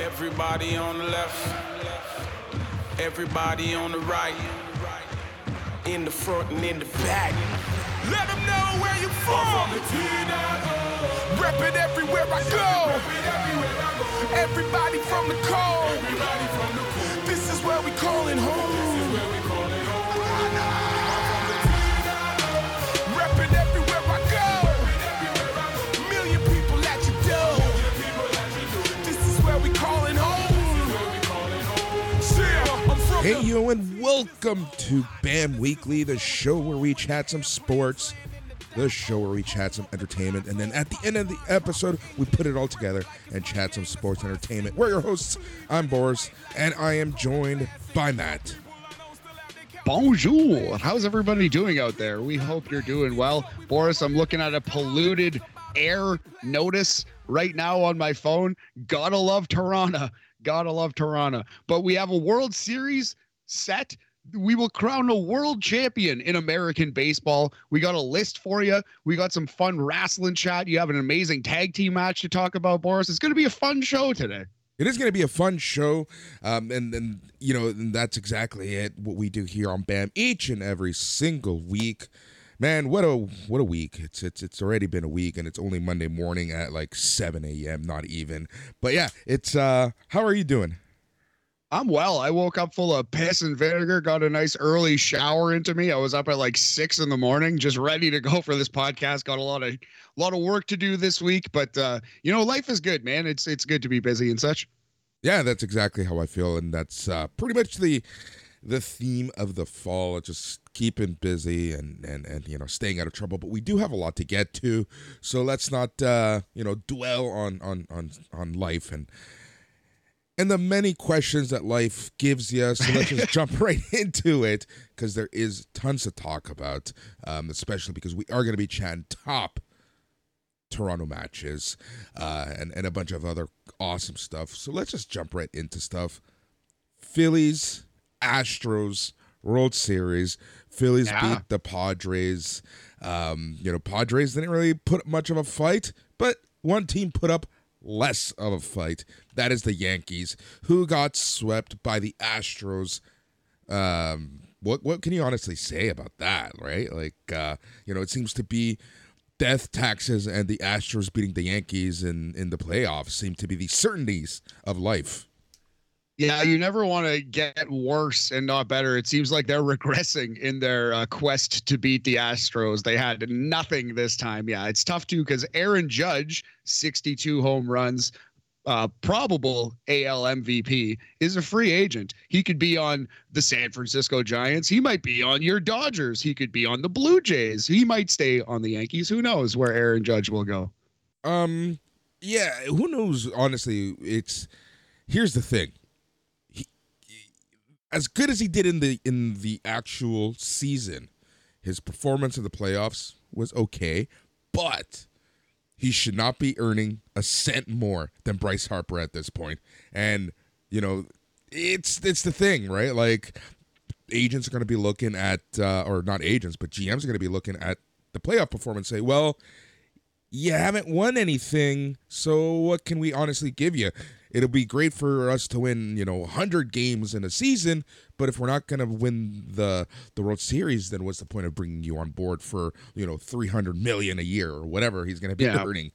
Everybody on the left, everybody on the right, in the front and in the back. Let them know where you from. Rep it everywhere I go. Everybody from the cold. This is where we calling home. Hey, you, and welcome to BAM Weekly, the show where we chat some sports, the show where we chat some entertainment, and then at the end of the episode, we put it all together and chat some sports entertainment. We're your hosts. I'm Boris, and I am joined by Matt. Bonjour. How's everybody doing out there? We hope you're doing well. Boris, I'm looking at a polluted air notice right now on my phone. Gotta love Toronto. Gotta love Toronto. But we have a World Series set. We will crown a world champion in American baseball. We got a list for you. We got some fun wrestling chat. You have an amazing tag team match to talk about, Boris. It's going to be a fun show today. It is going to be a fun show, um, and and you know and that's exactly it. What we do here on BAM each and every single week. Man, what a what a week! It's it's it's already been a week, and it's only Monday morning at like seven a.m. Not even, but yeah, it's. uh How are you doing? I'm well. I woke up full of piss and vinegar, got a nice early shower into me. I was up at like six in the morning, just ready to go for this podcast. Got a lot of a lot of work to do this week, but uh, you know, life is good, man. It's it's good to be busy and such. Yeah, that's exactly how I feel, and that's uh, pretty much the the theme of the fall. Just keeping busy and and and you know staying out of trouble. But we do have a lot to get to, so let's not uh, you know dwell on on on on life and and the many questions that life gives you. So let's just jump right into it because there is tons to talk about, um, especially because we are going to be chatting top Toronto matches uh, and, and a bunch of other awesome stuff. So let's just jump right into stuff. Phillies, Astros, World Series. Phillies Yeah. beat the Padres. Um, you know, Padres didn't really put much of a fight, but one team put up less of a fight. That is the Yankees, who got swept by the Astros. Um, what what can you honestly say about that, right? Like, uh, you know, it seems to be death taxes and the Astros beating the Yankees in in the playoffs seem to be the certainties of life. Yeah, you never want to get worse and not better. It seems like they're regressing in their uh, quest to beat the Astros. They had nothing this time. Yeah, it's tough too because Aaron Judge, 62 home runs, uh, probable AL MVP, is a free agent. He could be on the San Francisco Giants. He might be on your Dodgers. He could be on the Blue Jays. He might stay on the Yankees. Who knows where Aaron Judge will go? Um, yeah, who knows? Honestly, it's here's the thing. As good as he did in the in the actual season, his performance in the playoffs was okay, but he should not be earning a cent more than Bryce Harper at this point. And you know, it's it's the thing, right? Like agents are going to be looking at, uh, or not agents, but GMs are going to be looking at the playoff performance. Say, well, you haven't won anything, so what can we honestly give you? It'll be great for us to win, you know, 100 games in a season, but if we're not going to win the the World Series, then what's the point of bringing you on board for, you know, 300 million a year or whatever he's going to be Yeah. earning?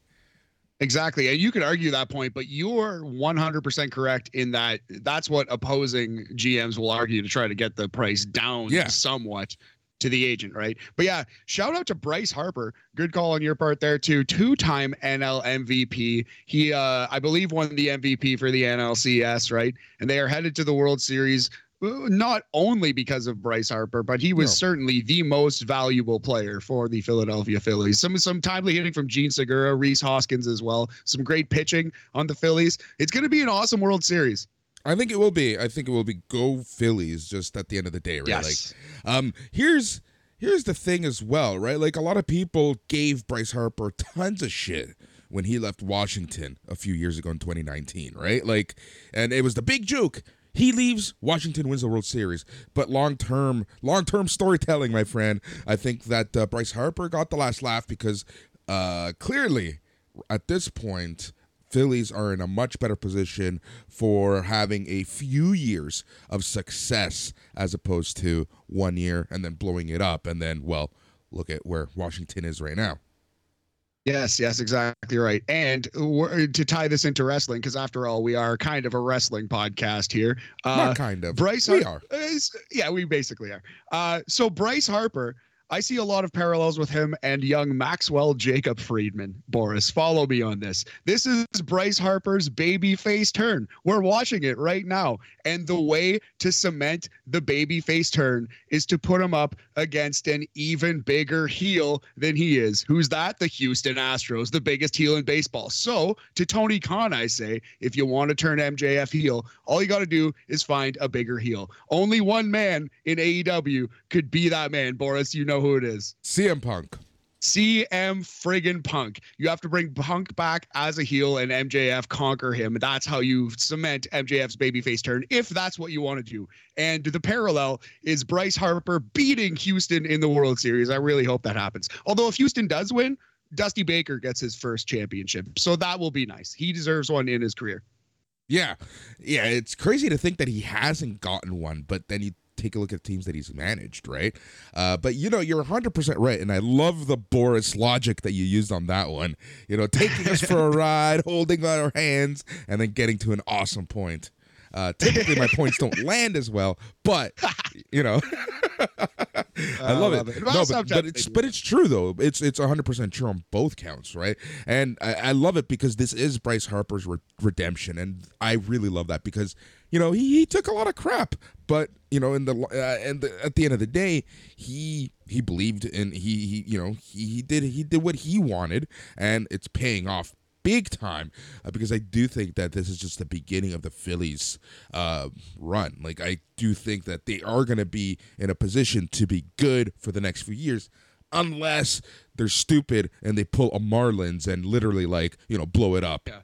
Exactly. And you could argue that point, but you're 100% correct in that that's what opposing GMs will argue to try to get the price down Yeah. somewhat to the agent, right? But yeah, shout out to Bryce Harper. Good call on your part there too. Two-time NL MVP. He uh I believe won the MVP for the NLCS, right? And they are headed to the World Series uh, not only because of Bryce Harper, but he was No. certainly the most valuable player for the Philadelphia Phillies. Some some timely hitting from Jean Segura, Rhys Hoskins as well. Some great pitching on the Phillies. It's going to be an awesome World Series. I think it will be. I think it will be go Phillies just at the end of the day, right? Yes. Like um here's here's the thing as well, right? Like a lot of people gave Bryce Harper tons of shit when he left Washington a few years ago in 2019, right? Like and it was the big joke. He leaves, Washington wins the World Series. But long term, long term storytelling, my friend. I think that uh, Bryce Harper got the last laugh because uh, clearly, at this point, Phillies are in a much better position for having a few years of success as opposed to one year and then blowing it up. And then, well, look at where Washington is right now. Yes, yes, exactly right. And to tie this into wrestling, because after all, we are kind of a wrestling podcast here. Uh, Not kind of. Bryce, we Har- are. yeah, we basically are. Uh, so Bryce Harper I see a lot of parallels with him and young Maxwell Jacob Friedman. Boris, follow me on this. This is Bryce Harper's baby face turn. We're watching it right now. And the way to cement the baby face turn is to put him up against an even bigger heel than he is. Who's that? The Houston Astros, the biggest heel in baseball. So, to Tony Khan, I say, if you want to turn MJF heel, all you got to do is find a bigger heel. Only one man in AEW could be that man, Boris. You know know who it is. CM Punk. CM friggin' Punk. You have to bring Punk back as a heel and MJF conquer him. That's how you cement MJF's babyface turn, if that's what you want to do. And the parallel is Bryce Harper beating Houston in the World Series. I really hope that happens. Although if Houston does win, Dusty Baker gets his first championship. So that will be nice. He deserves one in his career. Yeah. Yeah. It's crazy to think that he hasn't gotten one, but then you take a look at teams that he's managed, right? Uh, but you know, you're 100% right. And I love the Boris logic that you used on that one. You know, taking us for a ride, holding our hands, and then getting to an awesome point. Uh, typically, my points don't land as well, but you know, I love, love it. it. No, but, but it's but it's true though. It's it's 100 percent true on both counts, right? And I, I, love it because this is Bryce Harper's re- redemption, and I really love that because you know he, he took a lot of crap, but you know in the uh, and the, at the end of the day, he he believed and he he you know he, he did he did what he wanted, and it's paying off big time uh, because I do think that this is just the beginning of the Phillies uh, run. Like I do think that they are going to be in a position to be good for the next few years, unless they're stupid and they pull a Marlins and literally like you know blow it up. Yeah.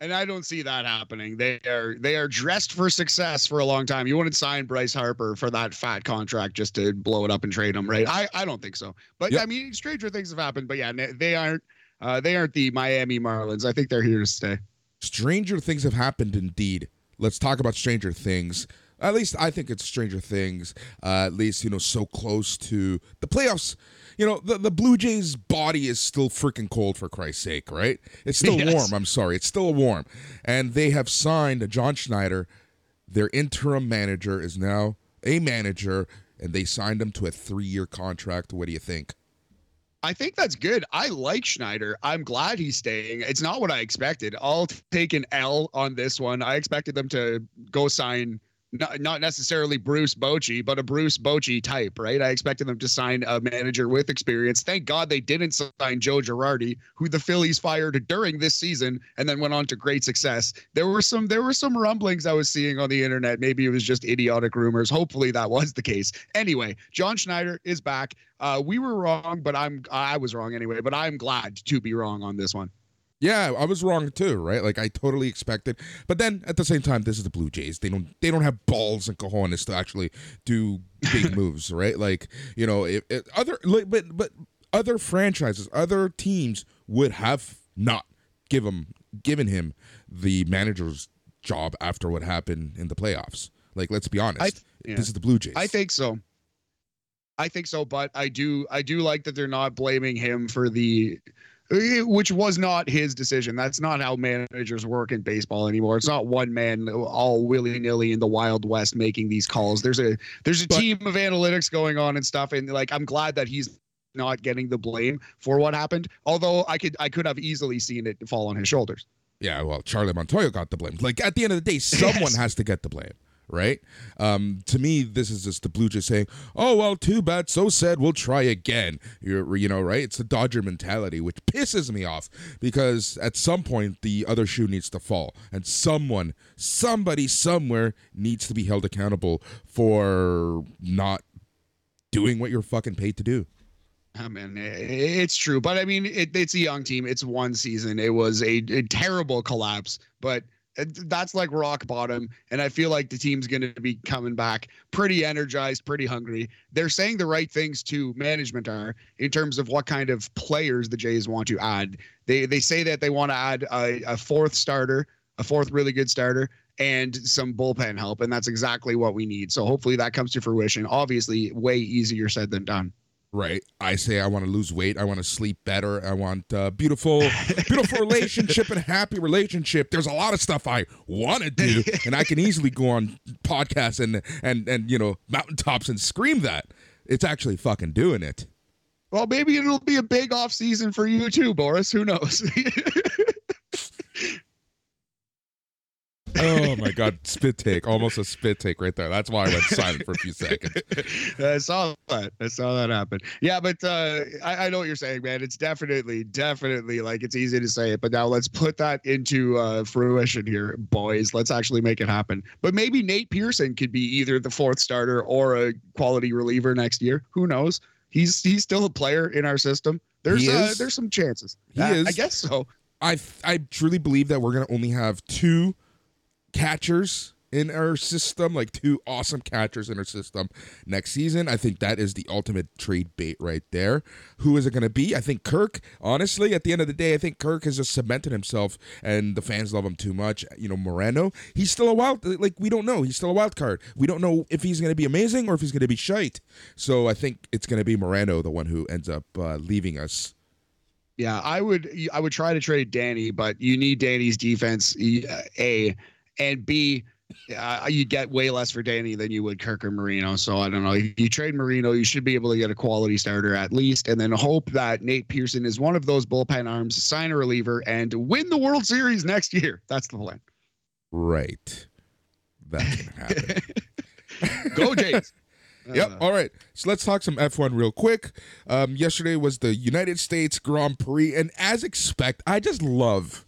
And I don't see that happening. They are they are dressed for success for a long time. You wouldn't sign Bryce Harper for that fat contract just to blow it up and trade him, right? I, I don't think so. But yep. I mean, stranger things have happened. But yeah, they aren't uh, they aren't the Miami Marlins. I think they're here to stay. Stranger things have happened indeed. Let's talk about Stranger Things. At least I think it's Stranger Things. Uh, at least you know, so close to the playoffs. You know, the, the Blue Jays' body is still freaking cold for Christ's sake, right? It's still yes. warm. I'm sorry, it's still warm. And they have signed John Schneider. Their interim manager is now a manager, and they signed him to a three-year contract. What do you think? I think that's good. I like Schneider. I'm glad he's staying. It's not what I expected. I'll take an L on this one. I expected them to go sign not, not necessarily Bruce Bochy, but a Bruce Bochy type, right? I expected them to sign a manager with experience. Thank God they didn't sign Joe Girardi, who the Phillies fired during this season and then went on to great success. There were some there were some rumblings I was seeing on the internet. Maybe it was just idiotic rumors. Hopefully that was the case. Anyway, John Schneider is back. Uh, we were wrong, but I'm I was wrong anyway. But I'm glad to be wrong on this one. Yeah, I was wrong too, right? Like I totally expected, but then at the same time, this is the Blue Jays. They don't they don't have balls and cojones to actually do big moves, right? Like you know, if, if other but but other franchises, other teams would have not give him given him the manager's job after what happened in the playoffs. Like, let's be honest, yeah. this is the Blue Jays. I think so. I think so, but I do I do like that they're not blaming him for the which was not his decision. That's not how managers work in baseball anymore. It's not one man all willy nilly in the Wild West making these calls. There's a there's a but, team of analytics going on and stuff. And like I'm glad that he's not getting the blame for what happened. Although I could I could have easily seen it fall on his shoulders. Yeah, well, Charlie Montoyo got the blame. Like at the end of the day, someone yes. has to get the blame right? Um, to me, this is just the Blue Jays saying, "Oh well, too bad, so sad. We'll try again." You're, you know, right? It's the Dodger mentality, which pisses me off because at some point the other shoe needs to fall, and someone, somebody, somewhere needs to be held accountable for not doing what you're fucking paid to do. I mean, it's true, but I mean, it, it's a young team. It's one season. It was a, a terrible collapse, but That's like rock bottom. And I feel like the team's going to be coming back pretty energized, pretty hungry. They're saying the right things to management are in terms of what kind of players the Jays want to add. They they say that they want to add a, a fourth starter, a fourth really good starter, and some bullpen help. And that's exactly what we need. So hopefully that comes to fruition. Obviously, way easier said than done. Right. I say I want to lose weight. I want to sleep better. I want a beautiful, beautiful relationship and happy relationship. There's a lot of stuff I want to do, and I can easily go on podcasts and and and you know mountaintops and scream that. It's actually fucking doing it. Well, maybe it'll be a big off season for you too, Boris. Who knows? oh my god, spit take, almost a spit take right there. That's why I went silent for a few seconds. I saw that. I saw that happen. Yeah, but uh, I, I, know what you're saying, man. It's definitely, definitely like it's easy to say it, but now let's put that into uh, fruition here, boys. Let's actually make it happen. But maybe Nate Pearson could be either the fourth starter or a quality reliever next year. Who knows? He's he's still a player in our system. There's uh, there's some chances. He is. I guess so. I I truly believe that we're gonna only have two catchers in our system, like two awesome catchers in our system next season. I think that is the ultimate trade bait right there. Who is it going to be? I think Kirk, honestly, at the end of the day, I think Kirk has just cemented himself and the fans love him too much. You know, Moreno, he's still a wild, like, we don't know. He's still a wild card. We don't know if he's going to be amazing or if he's going to be shite. So I think it's going to be Moreno, the one who ends up uh, leaving us. Yeah, I would I would try to trade Danny, but you need Danny's defense. A and B, uh, you get way less for Danny than you would Kirk or Marino. So I don't know. If you trade Marino, you should be able to get a quality starter at least, and then hope that Nate Pearson is one of those bullpen arms, sign a reliever, and win the World Series next year. That's the plan. Right. That can happen. Go Jays. yep. Uh, All right. So let's talk some F1 real quick. Um, yesterday was the United States Grand Prix, and as expect, I just love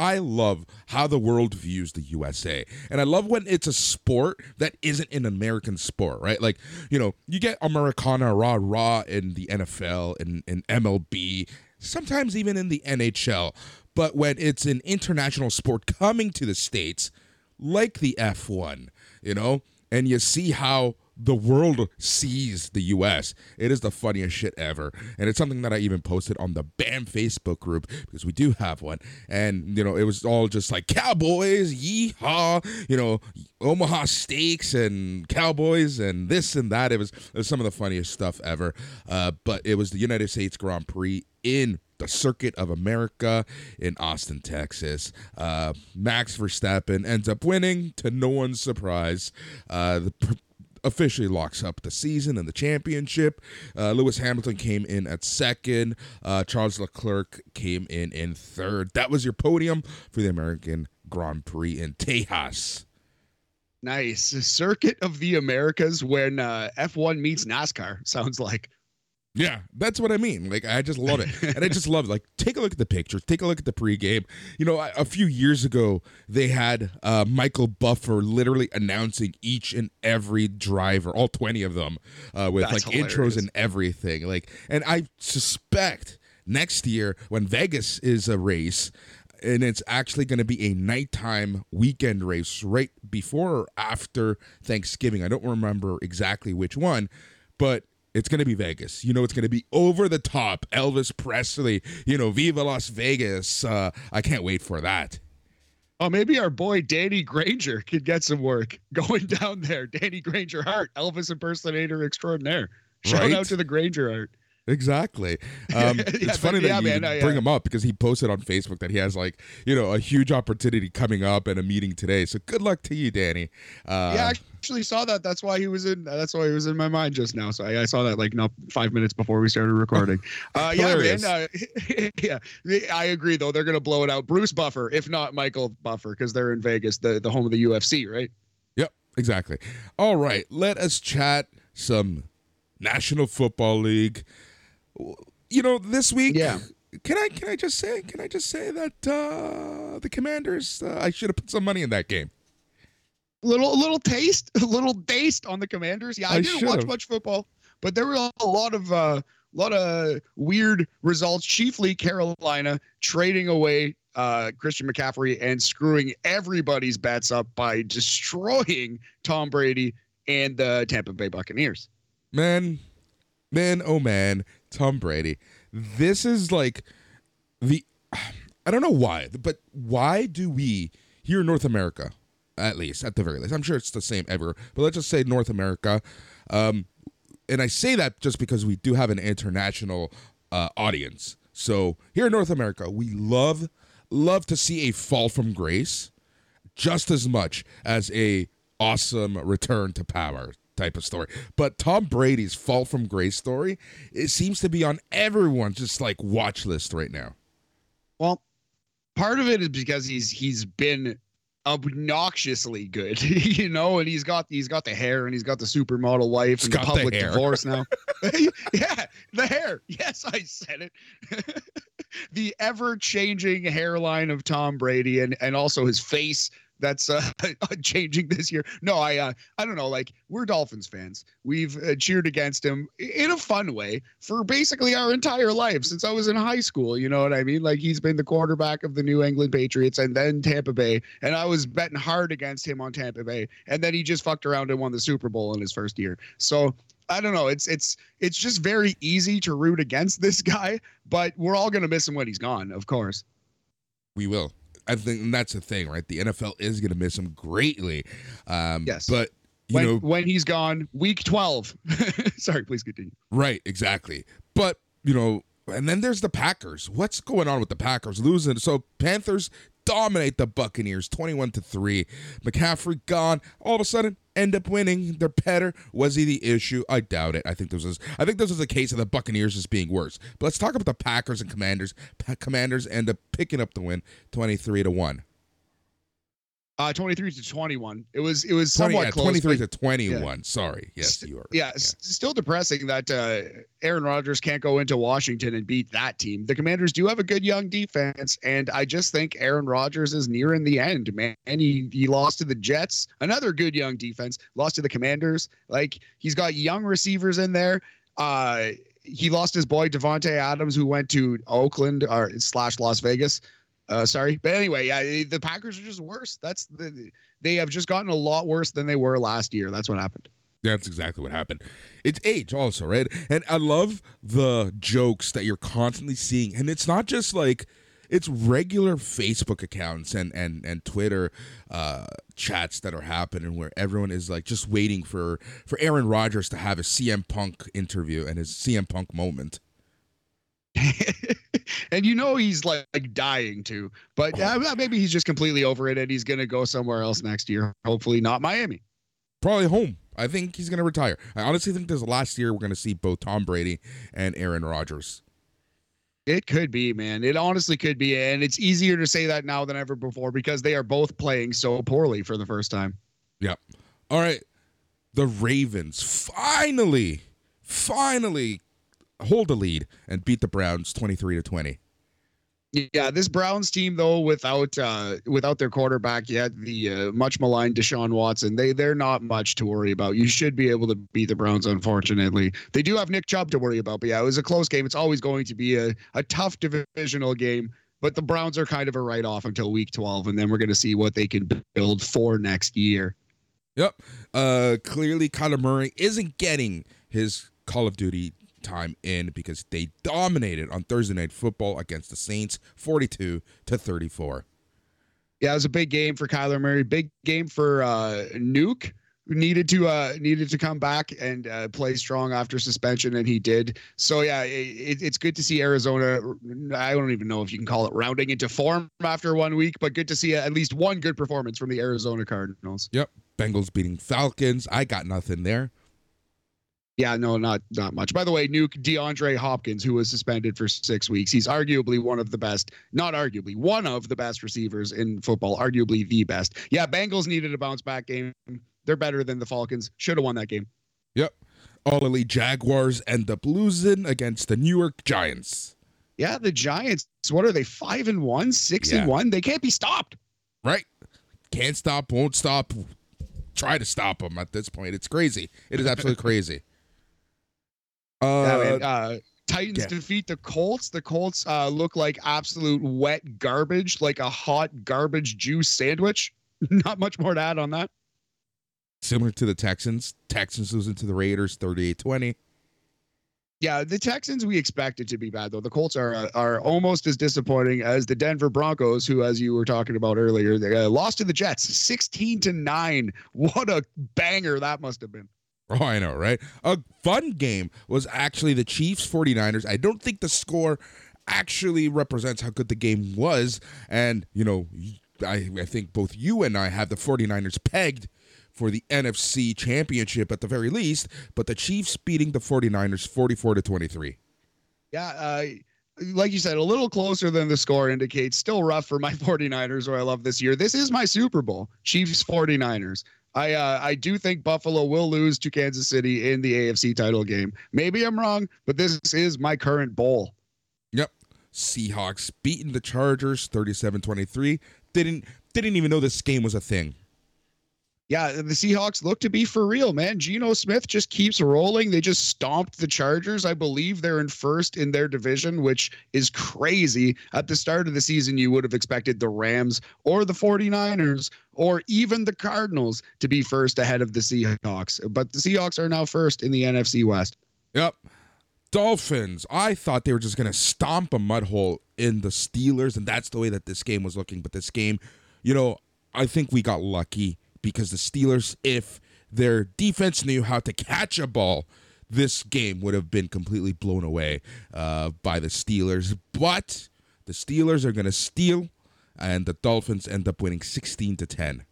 I love how the world views the USA. And I love when it's a sport that isn't an American sport, right? Like, you know, you get Americana rah rah in the NFL and in, in MLB, sometimes even in the NHL. But when it's an international sport coming to the States, like the F1, you know, and you see how the world sees the US. It is the funniest shit ever. And it's something that I even posted on the BAM Facebook group because we do have one. And, you know, it was all just like Cowboys, yeehaw, you know, Omaha Steaks and Cowboys and this and that. It was, it was some of the funniest stuff ever. Uh, but it was the United States Grand Prix in the Circuit of America in Austin, Texas. Uh, Max Verstappen ends up winning to no one's surprise. Uh, the officially locks up the season and the championship. Uh, Lewis Hamilton came in at second. Uh, Charles Leclerc came in in third. That was your podium for the American Grand Prix in Tejas. Nice. Circuit of the Americas when uh, F1 meets NASCAR, sounds like. Yeah, that's what I mean. Like, I just love it, and I just love. Like, take a look at the picture, take a look at the pregame. You know, a few years ago, they had uh, Michael Buffer literally announcing each and every driver, all twenty of them, uh, with that's like hilarious. intros and everything. Like, and I suspect next year when Vegas is a race, and it's actually going to be a nighttime weekend race right before or after Thanksgiving. I don't remember exactly which one, but it's going to be Vegas. You know, it's going to be over the top. Elvis Presley, you know, Viva Las Vegas. Uh, I can't wait for that. Oh, maybe our boy Danny Granger could get some work going down there. Danny Granger Hart, Elvis impersonator extraordinaire. Shout right? out to the Granger Art. Exactly. Um, yeah, it's funny that you man, bring him up because he posted on Facebook that he has like you know a huge opportunity coming up and a meeting today. So good luck to you, Danny. Uh, yeah, I actually saw that. That's why he was in. That's why he was in my mind just now. So I, I saw that like not five minutes before we started recording. Uh, yeah, man. Uh, yeah, I agree though. They're gonna blow it out. Bruce Buffer, if not Michael Buffer, because they're in Vegas, the the home of the UFC, right? Yep, exactly. All right, let us chat some National Football League you know, this week. Yeah. Can I can I just say can I just say that uh, the Commanders? Uh, I should have put some money in that game. Little little taste, a little taste on the Commanders. Yeah, I, I didn't should've. watch much football, but there were a lot of uh, a lot of weird results. Chiefly Carolina trading away uh, Christian McCaffrey and screwing everybody's bets up by destroying Tom Brady and the Tampa Bay Buccaneers. Man, man, oh man, Tom Brady. This is like the I don't know why, but why do we here in North America, at least at the very least, I'm sure it's the same ever, but let's just say North America, um, and I say that just because we do have an international uh, audience. So here in North America, we love love to see a fall from grace just as much as a awesome return to power type of story. But Tom Brady's fall from grace story, it seems to be on everyone's just like watch list right now. Well, part of it is because he's he's been obnoxiously good, you know, and he's got he's got the hair and he's got the supermodel wife and the got the public hair. divorce now. yeah, the hair. Yes, I said it. the ever changing hairline of Tom Brady and and also his face that's uh, changing this year. No, I uh, I don't know. Like we're Dolphins fans. We've uh, cheered against him in a fun way for basically our entire life since I was in high school. You know what I mean? Like he's been the quarterback of the New England Patriots and then Tampa Bay, and I was betting hard against him on Tampa Bay, and then he just fucked around and won the Super Bowl in his first year. So. I don't know. It's it's it's just very easy to root against this guy, but we're all gonna miss him when he's gone, of course. We will. I think that's the thing, right? The NFL is going to miss him greatly. Um, Yes. But, you When know, when he's gone, week twelve. Sorry, please continue. right, exactly. But, you know, and then there's the Packers. What's going on with the Packers losing? So, Panthers dominate the Buccaneers 21 to 3. McCaffrey gone. All of a sudden, end up winning. They're better. Was he the issue? I doubt it. I think this was I think this was a case of the Buccaneers just being worse. But let's talk about the Packers and Commanders. Pa- Commanders end up picking up the win 23 to 1. Uh, 23 to 21. It was it was 20, somewhat yeah, close. 23 but- to 21. Sorry. Yes, you are. yeah, s- still depressing that uh, Aaron Rodgers can't go into Washington and beat that team. The Commanders do have a good young defense, and I just think Aaron Rodgers is nearing the end, man. And he he lost to the Jets, another good young defense. Lost to the Commanders. Like he's got young receivers in there. Uh, he lost his boy Davante Adams, who went to Oakland or slash Las Vegas. Uh, sorry, but anyway, yeah, the Packers are just worse. That's the they have just gotten a lot worse than they were last year. That's what happened. That's exactly what happened. It's age also, right? And I love the jokes that you're constantly seeing. And it's not just like it's regular Facebook accounts and and and Twitter uh chats that are happening where everyone is like just waiting for for Aaron Rodgers to have a CM Punk interview and his CM Punk moment. and you know he's like, like dying to, but uh, maybe he's just completely over it and he's gonna go somewhere else next year. Hopefully not Miami. Probably home. I think he's going to retire. I honestly think this is the last year we're going to see both Tom Brady and Aaron Rodgers. It could be, man. It honestly could be, and it's easier to say that now than ever before because they are both playing so poorly for the first time. Yep. All right. The Ravens finally, finally hold the lead and beat the Browns 23 to 20. Yeah, this Browns team though, without uh without their quarterback yet, the uh, much maligned Deshaun Watson, they they're not much to worry about. You should be able to beat the Browns. Unfortunately, they do have Nick Chubb to worry about. But yeah, it was a close game. It's always going to be a a tough divisional game. But the Browns are kind of a write off until week 12, and then we're going to see what they can build for next year. Yep. Uh clearly Kyler Murray isn't getting his Call of Duty time in because they dominated on Thursday night football against the Saints 42 to 34. Yeah, it was a big game for Kyler Murray. Big game for uh, Nuke, who needed to uh, needed to come back and uh, play strong after suspension, and he did. So yeah, it, it's good to see Arizona. I don't even know if you can call it rounding into form after one week, but good to see at least one good performance from the Arizona Cardinals. Yep. Bengals beating Falcons. I got nothing there. Yeah, no, not not much. By the way, Nuke DeAndre Hopkins, who was suspended for six weeks, he's arguably one of the best, not arguably, one of the best receivers in football, arguably the best. Yeah, Bengals needed a bounce back game. They're better than the Falcons. Should have won that game. Yep. All elite Jaguars end up losing against the New York Giants. Yeah, the Giants. What are they? Five and one, six Yeah. and one. They can't be stopped. Right? Can't stop, won't stop. Try to stop them at this point. It's crazy. It is absolutely crazy. Uh, man. Uh, Titans Yeah. defeat the Colts. The Colts uh, look like absolute wet garbage, like a hot garbage juice sandwich. Not much more to add on that. Similar to the Texans. Texans losing to the Raiders 38-20. Yeah, the Texans we expected to be bad though. The Colts are uh, are almost as disappointing as the Denver Broncos, who, as you were talking about earlier, they uh, lost to the Jets, sixteen to nine. What a banger that must have been. Oh, I know, right? A fun game was actually the Chiefs 49ers. I don't think the score actually represents how good the game was. And, you know, I, I think both you and I have the 49ers pegged for the NFC championship at the very least, but the Chiefs beating the 49ers 44 to 23. Yeah, uh, like you said, a little closer than the score indicates. Still rough for my 49ers, who I love this year. This is my Super Bowl, Chiefs 49ers. I uh, I do think Buffalo will lose to Kansas City in the AFC title game. Maybe I'm wrong, but this is my current bowl. Yep. Seahawks beating the Chargers 37-23. Didn't didn't even know this game was a thing. Yeah, the Seahawks look to be for real, man. Geno Smith just keeps rolling. They just stomped the Chargers. I believe they're in first in their division, which is crazy. At the start of the season, you would have expected the Rams or the 49ers or even the Cardinals to be first ahead of the Seahawks. But the Seahawks are now first in the NFC West. Yep. Dolphins. I thought they were just going to stomp a mud hole in the Steelers, and that's the way that this game was looking. But this game, you know, I think we got lucky because the Steelers, if their defense knew how to catch a ball, this game would have been completely blown away uh, by the Steelers. But the Steelers are going to steal, and the Dolphins end up winning 16 to 10.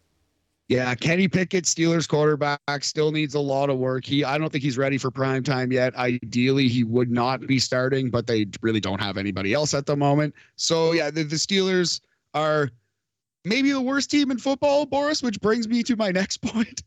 Yeah, Kenny Pickett, Steelers quarterback, still needs a lot of work. He, I don't think he's ready for prime time yet. Ideally, he would not be starting, but they really don't have anybody else at the moment. So yeah, the, the Steelers are maybe the worst team in football, Boris, which brings me to my next point.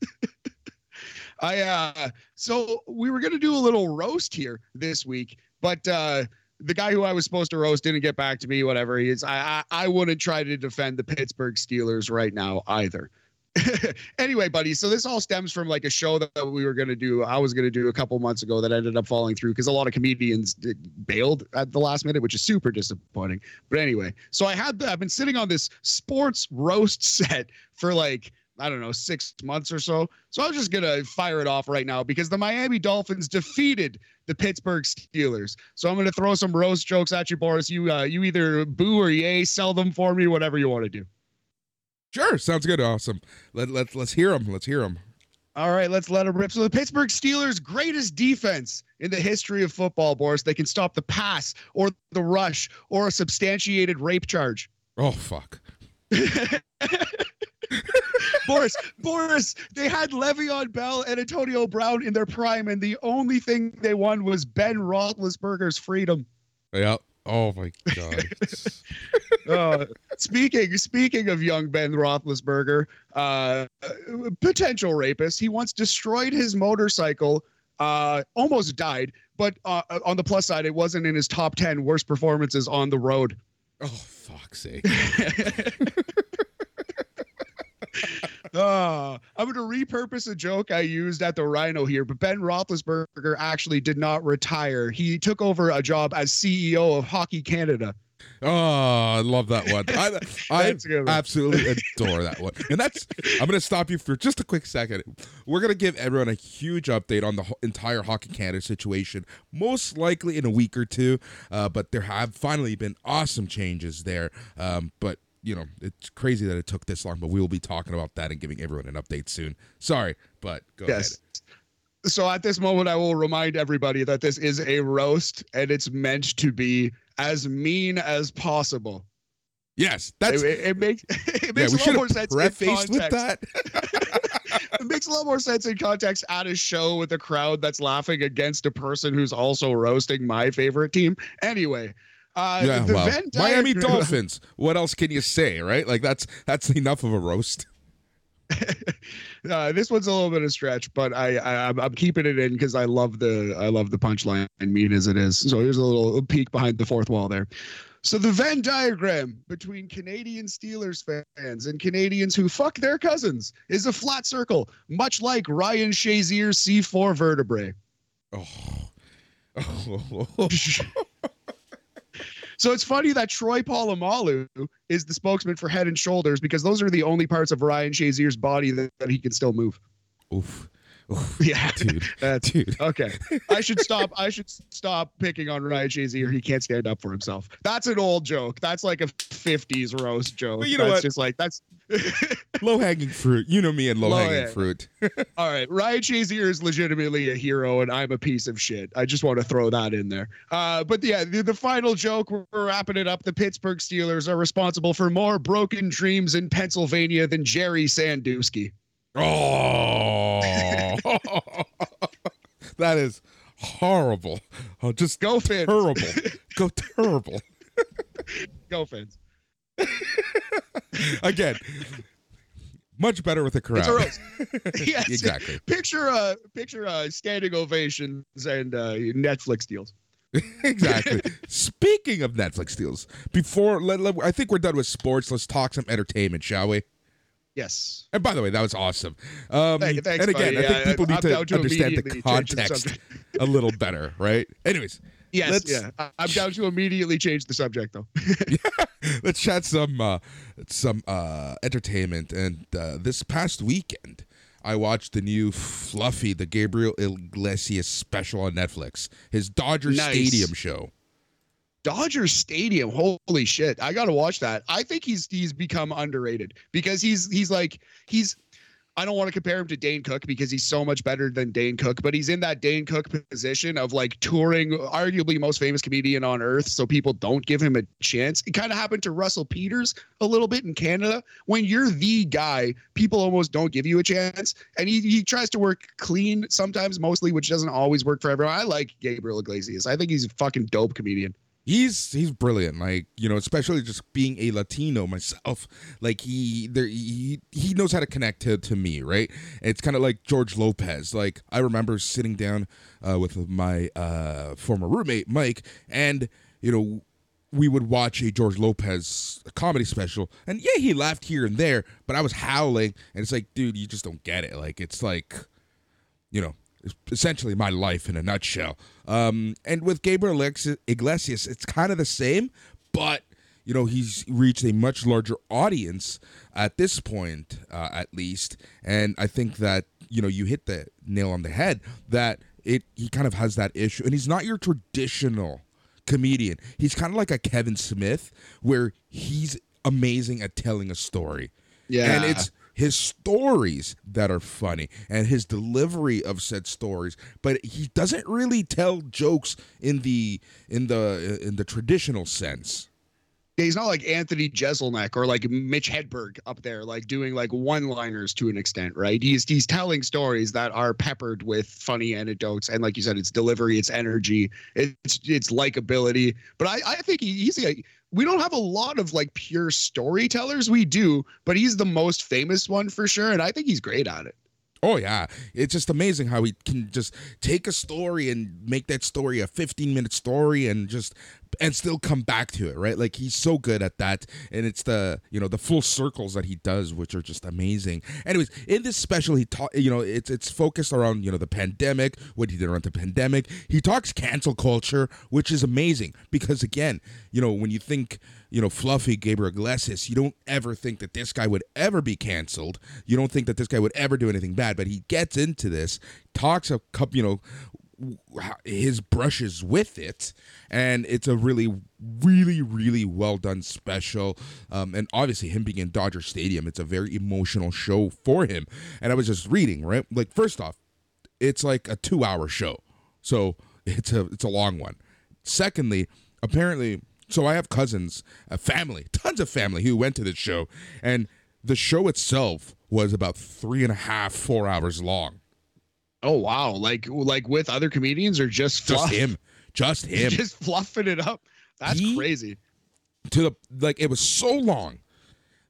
I uh so we were gonna do a little roast here this week, but uh the guy who I was supposed to roast didn't get back to me. Whatever he is, I I, I wouldn't try to defend the Pittsburgh Steelers right now either. anyway, buddy, so this all stems from like a show that we were going to do. I was going to do a couple months ago that ended up falling through because a lot of comedians bailed at the last minute, which is super disappointing. But anyway, so I had the, I've been sitting on this sports roast set for like I don't know six months or so. So I'm just gonna fire it off right now because the Miami Dolphins defeated the Pittsburgh Steelers. So I'm gonna throw some roast jokes at you, Boris. You uh, you either boo or yay, sell them for me, whatever you want to do. Sure, sounds good. Awesome. Let, let, let's hear them. Let's hear them. All right, let's let them rip. So the Pittsburgh Steelers' greatest defense in the history of football, Boris. They can stop the pass or the rush or a substantiated rape charge. Oh, fuck. Boris, Boris, they had Le'Veon Bell and Antonio Brown in their prime, and the only thing they won was Ben Roethlisberger's freedom. Yeah. Oh, my God. Uh, speaking speaking of young Ben Roethlisberger, uh, potential rapist, he once destroyed his motorcycle. Uh, almost died, but uh, on the plus side, it wasn't in his top ten worst performances on the road. oh, fuck's sake. Uh, I'm going to repurpose a joke I used at the Rhino here, but Ben Roethlisberger actually did not retire. He took over a job as CEO of Hockey Canada. Oh, I love that one. I, I That's a good one. absolutely adore that one. And that's, I'm going to stop you for just a quick second. We're going to give everyone a huge update on the entire Hockey Canada situation, most likely in a week or two. Uh, but there have finally been awesome changes there. Um, but, you know, it's crazy that it took this long, but we will be talking about that and giving everyone an update soon. Sorry, but go Yes. So at this moment, I will remind everybody that this is a roast and it's meant to be as mean as possible. Yes, that's. it, it, it makes it makes we a lot more sense in prefaced with that. it makes a lot more sense in context at a show with a crowd that's laughing against a person who's also roasting my favorite team. Anyway, uh, yeah, the well, Miami Dolphins. What else can you say, right? Like that's that's enough of a roast. uh, this one's a little bit of stretch, but I, I I'm, I'm keeping it in because I love the I love the punchline and mean as it is. So here's a little peek behind the fourth wall there. So the Venn diagram between Canadian Steelers fans and Canadians who fuck their cousins is a flat circle, much like Ryan Shazier's C4 vertebrae. Oh, so it's funny that Troy Polamalu is the spokesman for Head and Shoulders because those are the only parts of Ryan Shazier's body that, that he can still move. Oof. Yeah, Dude. That's Dude. okay. I should stop. I should stop picking on Ryan Shazier. He can't stand up for himself. That's an old joke. That's like a '50s roast joke. But you know that's what? Just like that's. Low hanging fruit. You know me and low Low hanging hang- fruit. All right, Ryan Shazier is legitimately a hero, and I'm a piece of shit. I just want to throw that in there. Uh, but yeah, the, the final joke, we're wrapping it up. The Pittsburgh Steelers are responsible for more broken dreams in Pennsylvania than Jerry Sandusky. Oh, that is horrible. Oh, just Go Fins. terrible. Go terrible. Go fans. Again, much better with a crowd. It's a roast. yes, exactly. Picture uh picture uh standing ovations and uh Netflix deals. exactly. Speaking of Netflix deals, before let, let- I think we're done with sports. Let's talk some entertainment, shall we? Yes. And by the way, that was awesome. Um, Thank- thanks, and again, buddy. I think Yeah, people need I'm to to understand the change the context a little better, right? Anyways, Yes, yeah. I- I'm down to immediately change the subject though. yeah. let's chat some uh, some uh, entertainment. And uh, this past weekend, I watched the new Fluffy, the Gabriel Iglesias special on Netflix. His Dodger Nice. Stadium show. Dodger Stadium, holy shit. I got to watch that. I think he's he's become underrated because he's he's like he's I don't want to compare him to Dane Cook because he's so much better than Dane Cook, but he's in that Dane Cook position of like touring, arguably most famous comedian on earth. So people don't give him a chance. It kind of happened to Russell Peters a little bit in Canada. When you're the guy, people almost don't give you a chance. And he, he tries to work clean sometimes, mostly, which doesn't always work for everyone. I like Gabriel Iglesias. I think he's a fucking dope comedian. He's he's brilliant. Like you know, especially just being a Latino myself. Like he there he he knows how to connect to to me, right? It's kind of like George Lopez. Like I remember sitting down uh, with my uh, former roommate Mike, and you know we would watch a George Lopez comedy special, and yeah, he laughed here and there, but I was howling, and it's like, dude, you just don't get it. Like it's like you know, essentially my life in a nutshell. Um, and with Gabriel Iglesias, it's kind of the same, but you know, he's reached a much larger audience at this point, uh, at least. And I think that you know, you hit the nail on the head that it he kind of has that issue, and he's not your traditional comedian. He's kind of like a Kevin Smith, where he's amazing at telling a story. Yeah. And it's his stories that are funny and his delivery of said stories, but he doesn't really tell jokes in the in the in the traditional sense. He's not like Anthony Jeselnik or like Mitch Hedberg up there, like doing like one-liners to an extent, right? He's he's telling stories that are peppered with funny anecdotes, and like you said, it's delivery, it's energy, it's it's likability. But I I think he's a we don't have a lot of like pure storytellers. We do, but he's the most famous one for sure, and I think he's great at it. Oh yeah, it's just amazing how he can just take a story and make that story a 15 minute story and just and still come back to it, right? Like he's so good at that and it's the, you know, the full circles that he does which are just amazing. Anyways, in this special he talk, you know, it's it's focused around, you know, the pandemic, what he did around the pandemic. He talks cancel culture, which is amazing because again, you know, when you think you know, fluffy Gabriel Iglesias, you don't ever think that this guy would ever be canceled. You don't think that this guy would ever do anything bad, but he gets into this, talks a couple, you know, his brushes with it, and it's a really, really, really well done special. Um, and obviously, him being in Dodger Stadium, it's a very emotional show for him. And I was just reading, right? Like, first off, it's like a two-hour show, so it's a it's a long one. Secondly, apparently, so I have cousins, a family, tons of family who went to this show, and the show itself was about three and a half, four hours long. Oh wow, like like with other comedians or just Just him, just him. just fluffing it up. That's He- crazy. to the like it was so long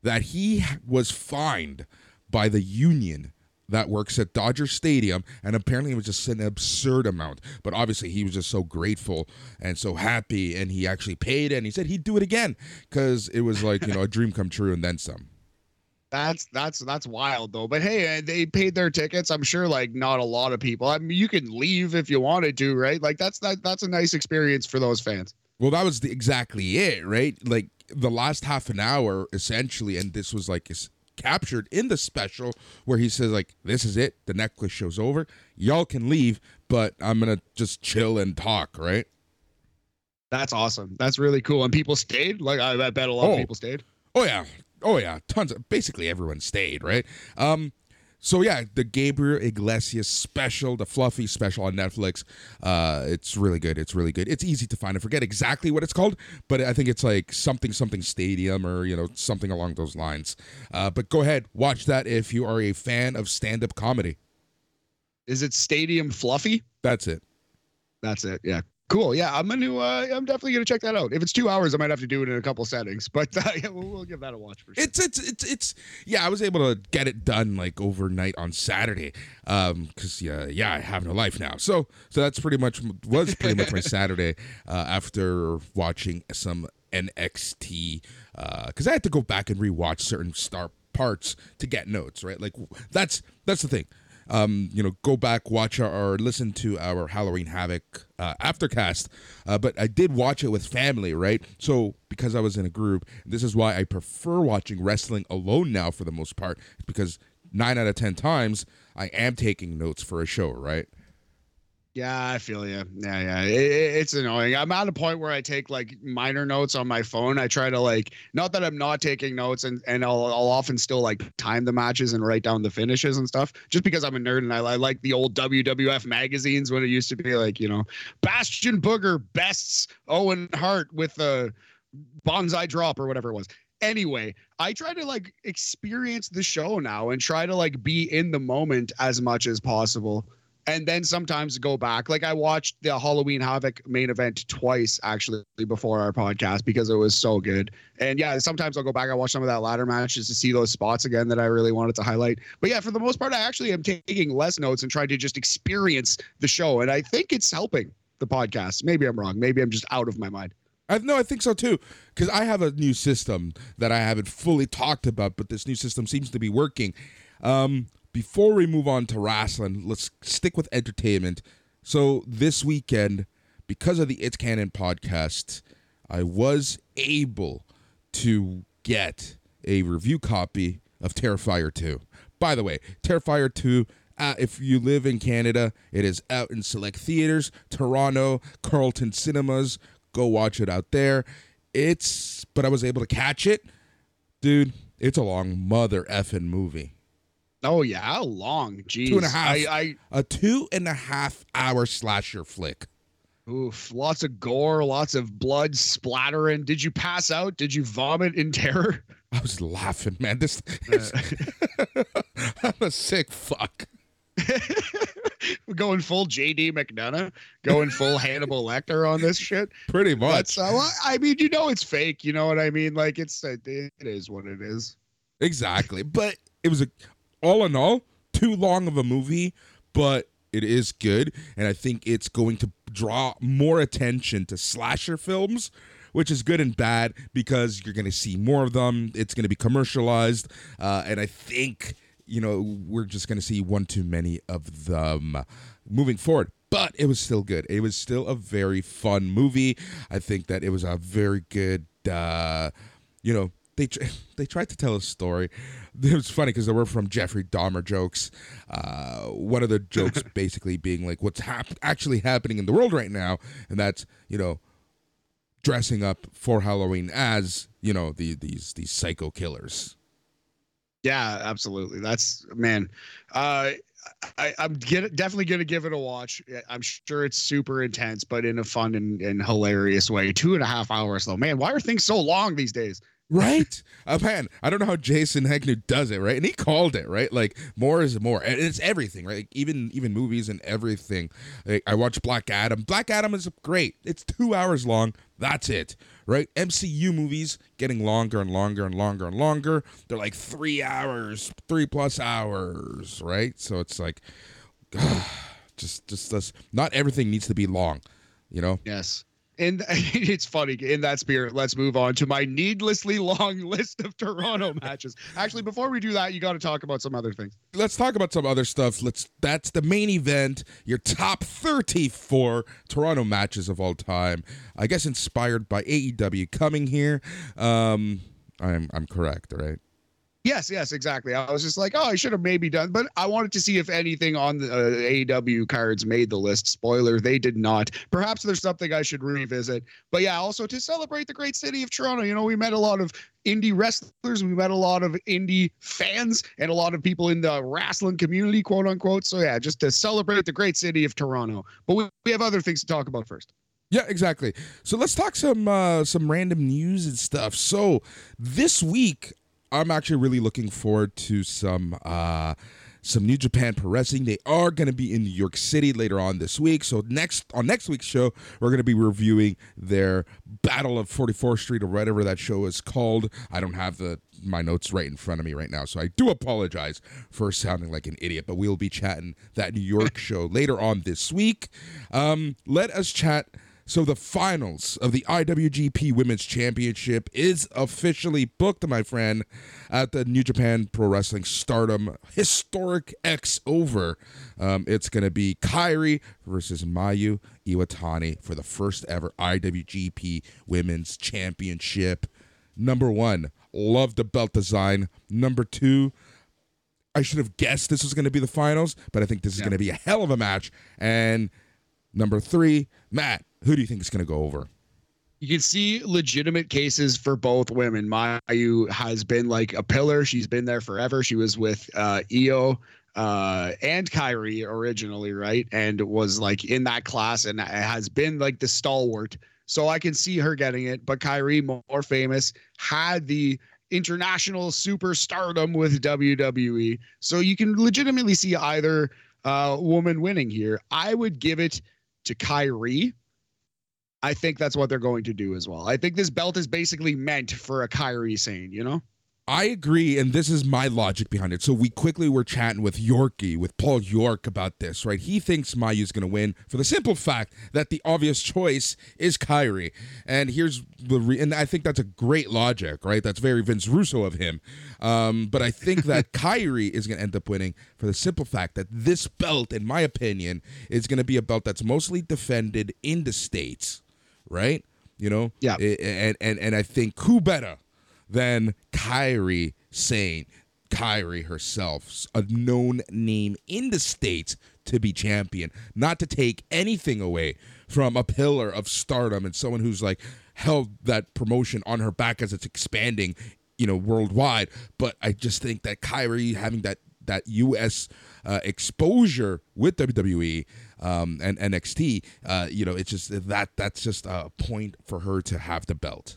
that he was fined by the union that works at Dodger Stadium and apparently it was just an absurd amount but obviously he was just so grateful and so happy and he actually paid it and he said he'd do it again cuz it was like you know a dream come true and then some That's that's that's wild though. But hey, uh, they paid their tickets. I'm sure like not a lot of people. I mean, you can leave if you wanted to, right? Like that's that that's a nice experience for those fans. Well, that was the, exactly it, right? Like the last half an hour, essentially, and this was like is captured in the special where he says like, "This is it. The necklace show's over. Y'all can leave, but I'm gonna just chill and talk." Right? That's awesome. That's really cool. And people stayed. Like I, I bet a lot Oh. of people stayed. Oh yeah, oh yeah, tons of basically everyone stayed, right? Um, so yeah, the Gabriel Iglesias special, the Fluffy special on Netflix. Uh, it's really good. It's really good. It's easy to find. I forget exactly what it's called, but I think it's like something something stadium or you know something along those lines. Uh, but go ahead, watch that if you are a fan of stand up comedy. Is it Stadium Fluffy? That's it. That's it. Yeah. Cool. Yeah, I'm gonna. Uh, I'm definitely gonna check that out. If it's two hours, I might have to do it in a couple settings, but uh, yeah, we'll, we'll give that a watch for sure. It's it's it's it's yeah. I was able to get it done like overnight on Saturday, um, because yeah, yeah, I have no life now. So so that's pretty much was pretty much my Saturday, uh, after watching some NXT, uh, because I had to go back and rewatch certain star parts to get notes. Right, like that's that's the thing. Um, you know, go back, watch our, or listen to our Halloween Havoc uh, aftercast. Uh, but I did watch it with family, right? So because I was in a group, this is why I prefer watching wrestling alone now for the most part, because nine out of ten times I am taking notes for a show, right? Yeah, I feel you. Yeah, yeah. It, it- it's annoying. I'm at a point where I take like minor notes on my phone. I try to like, not that I'm not taking notes, and and I'll I'll often still like time the matches and write down the finishes and stuff, just because I'm a nerd and I, I like the old WWF magazines when it used to be like you know, Bastion Booger bests Owen Hart with a banzai drop or whatever it was. Anyway, I try to like experience the show now and try to like be in the moment as much as possible and then sometimes go back. Like I watched the Halloween Havoc main event twice actually before our podcast because it was so good. And yeah, sometimes I'll go back. I watch some of that ladder match just to see those spots again that I really wanted to highlight. But yeah, for the most part, I actually am taking less notes and trying to just experience the show. And I think it's helping the podcast. Maybe I'm wrong. Maybe I'm just out of my mind. I no, I think so too. Because I have a new system that I haven't fully talked about, but this new system seems to be working. Um, before we move on to wrestling, let's stick with entertainment. So this weekend, because of the It's Canon podcast, I was able to get a review copy of Terrifier 2. By the way, Terrifier 2 uh, if you live in Canada, it is out in select theaters, Toronto, Carlton Cinemas. Go watch it out there. It's, but I was able to catch it. Dude, it's a long mother effing movie. Oh yeah, how long? Jeez. Two and a half. I, I A two and a half hour slasher flick. oof, lots of gore, lots of blood splattering. Did you pass out? Did you vomit in terror? I was laughing, man. This, I'm a sick fuck. We're going full JD McDonagh, going full Hannibal Lecter on this shit. Pretty much. Uh, I mean, you know, it's fake. You know what I mean? Like it's uh, it is what it is. Exactly. But it was a all in all, too long of a movie, but it is good. And I think it's going to draw more attention to slasher films, which is good and bad because you're going to see more of them. It's going to be commercialized. Uh, and I think, you know, we're just going to see one too many of them moving forward. But it was still good. It was still a very fun movie. I think that it was a very good, uh, you know, they they tried to tell a story. It was funny because they were from Jeffrey Dahmer jokes. Uh, one of the jokes basically being like, "What's hap- actually happening in the world right now?" And that's you know, dressing up for Halloween as you know the these these psycho killers. Yeah, absolutely. That's man. Uh, I, I'm get, definitely gonna give it a watch. I'm sure it's super intense, but in a fun and, and hilarious way. Two and a half hours though, man. Why are things so long these days? Right, uh, man. I don't know how Jason Agnew does it, right? And he called it, right? Like more is more, and it's everything, right? Like, even even movies and everything. Like, I watched Black Adam. Black Adam is great. It's two hours long. That's it, right? MCU movies getting longer and longer and longer and longer. They're like three hours, three plus hours, right? So it's like, just just this. Not everything needs to be long, you know. Yes. And it's funny in that spirit. Let's move on to my needlessly long list of Toronto matches. Actually, before we do that, you got to talk about some other things. Let's talk about some other stuff. Let's. That's the main event. Your top 34 Toronto matches of all time. I guess inspired by AEW coming here. Um, I'm I'm correct, right? Yes, yes, exactly. I was just like, oh, I should have maybe done, but I wanted to see if anything on the uh, AEW cards made the list. Spoiler, they did not. Perhaps there's something I should revisit. But yeah, also to celebrate the great city of Toronto. You know, we met a lot of indie wrestlers, we met a lot of indie fans, and a lot of people in the wrestling community, quote unquote. So yeah, just to celebrate the great city of Toronto. But we, we have other things to talk about first. Yeah, exactly. So let's talk some uh, some random news and stuff. So this week, I'm actually really looking forward to some uh, some New Japan Pro Wrestling. They are going to be in New York City later on this week. So next on next week's show, we're going to be reviewing their Battle of 44th Street or whatever that show is called. I don't have the my notes right in front of me right now, so I do apologize for sounding like an idiot. But we'll be chatting that New York show later on this week. Um, let us chat so the finals of the IWGP Women's Championship is officially booked, my friend, at the New Japan Pro Wrestling Stardom Historic X Over. Um, it's going to be Kairi versus Mayu Iwatani for the first ever IWGP Women's Championship. Number one, love the belt design. Number two, I should have guessed this was going to be the finals, but I think this is yeah. going to be a hell of a match. And number three, Matt, who do you think is going to go over? You can see legitimate cases for both women. Mayu has been like a pillar. She's been there forever. She was with uh, Io uh, and Kairi originally, right? And was like in that class and has been like the stalwart. So I can see her getting it. But Kairi, more famous, had the international superstardom with WWE. So you can legitimately see either uh, woman winning here. I would give it to Kairi I think that's what they're going to do as well. I think this belt is basically meant for a Kairi Sane, you know? I agree, and this is my logic behind it. So we quickly were chatting with Yorkie, with Paul York about this, right? He thinks Mayu's going to win for the simple fact that the obvious choice is Kairi, and here's the re- and I think that's a great logic, right? That's very Vince Russo of him. Um, but I think that Kairi is going to end up winning for the simple fact that this belt, in my opinion, is going to be a belt that's mostly defended in the states right? You know, yeah. And and and I think who better than Kairi Sane Kairi herself, a known name in the states to be champion, not to take anything away from a pillar of stardom and someone who's like held that promotion on her back as it's expanding, you know, worldwide. But I just think that Kairi having that that U.S. Uh, exposure with WWE um, and NXT, uh, you know, it's just that that's just a point for her to have the belt.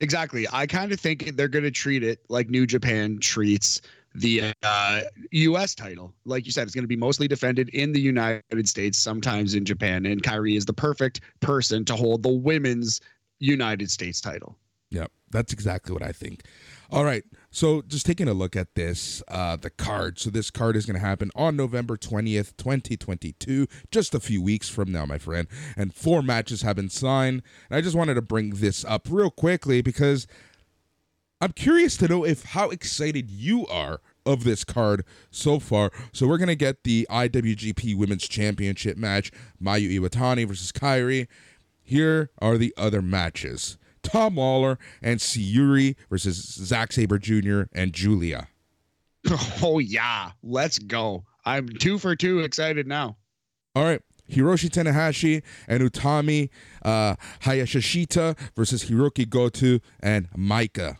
Exactly. I kind of think they're going to treat it like New Japan treats the uh, U.S. title. Like you said, it's going to be mostly defended in the United States, sometimes in Japan. And Kairi is the perfect person to hold the women's United States title. Yep, that's exactly what I think. All right. So just taking a look at this, uh, the card. So this card is going to happen on November 20th, 2022, just a few weeks from now, my friend. And four matches have been signed. And I just wanted to bring this up real quickly because I'm curious to know if how excited you are of this card so far. So we're going to get the IWGP Women's Championship match, Mayu Iwatani versus Kairi. Here are the other matches. Tom Lawlor and Syuri versus Zack Sabre Jr. and Julia. Oh yeah, let's go. I'm two for two excited now. All right. Hiroshi Tanahashi and Utami uh, Hayashishita versus Hiroki Goto and Maika.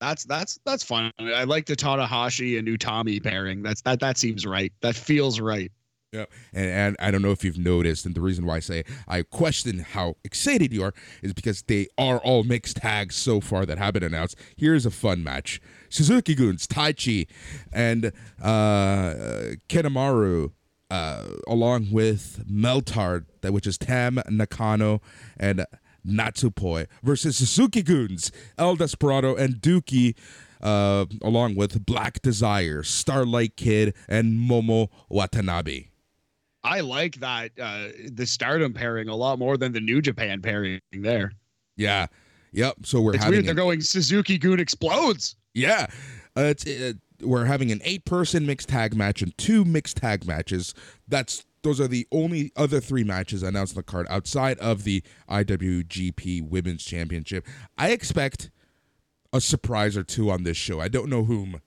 That's that's that's fun. I like the Tanahashi and Utami pairing. That's that that seems right. That feels right. Yeah, and, and I don't know if you've noticed, and the reason why I say I question how excited you are is because they are all mixed tags so far that have been announced. Here's a fun match: Suzuki Guns, Taichi, and uh, Kanemaru, uh, along with Meltear, that which is Tam Nakano and Natsupoi versus Suzuki Guns, El Desperado, and Douki. Uh, along with Black Desire, Starlight Kid, and Momo Watanabe. I like that uh, the Stardom pairing a lot more than the New Japan pairing there. Yeah. Yep. So we're It's having weird. They're going Suzuki Goon explodes. Yeah, uh, it's uh, we're having an eight-person mixed tag match and two mixed tag matches. That's those are the only other three matches announced on the card outside of the IWGP Women's Championship. I expect a surprise or two on this show. I don't know whom,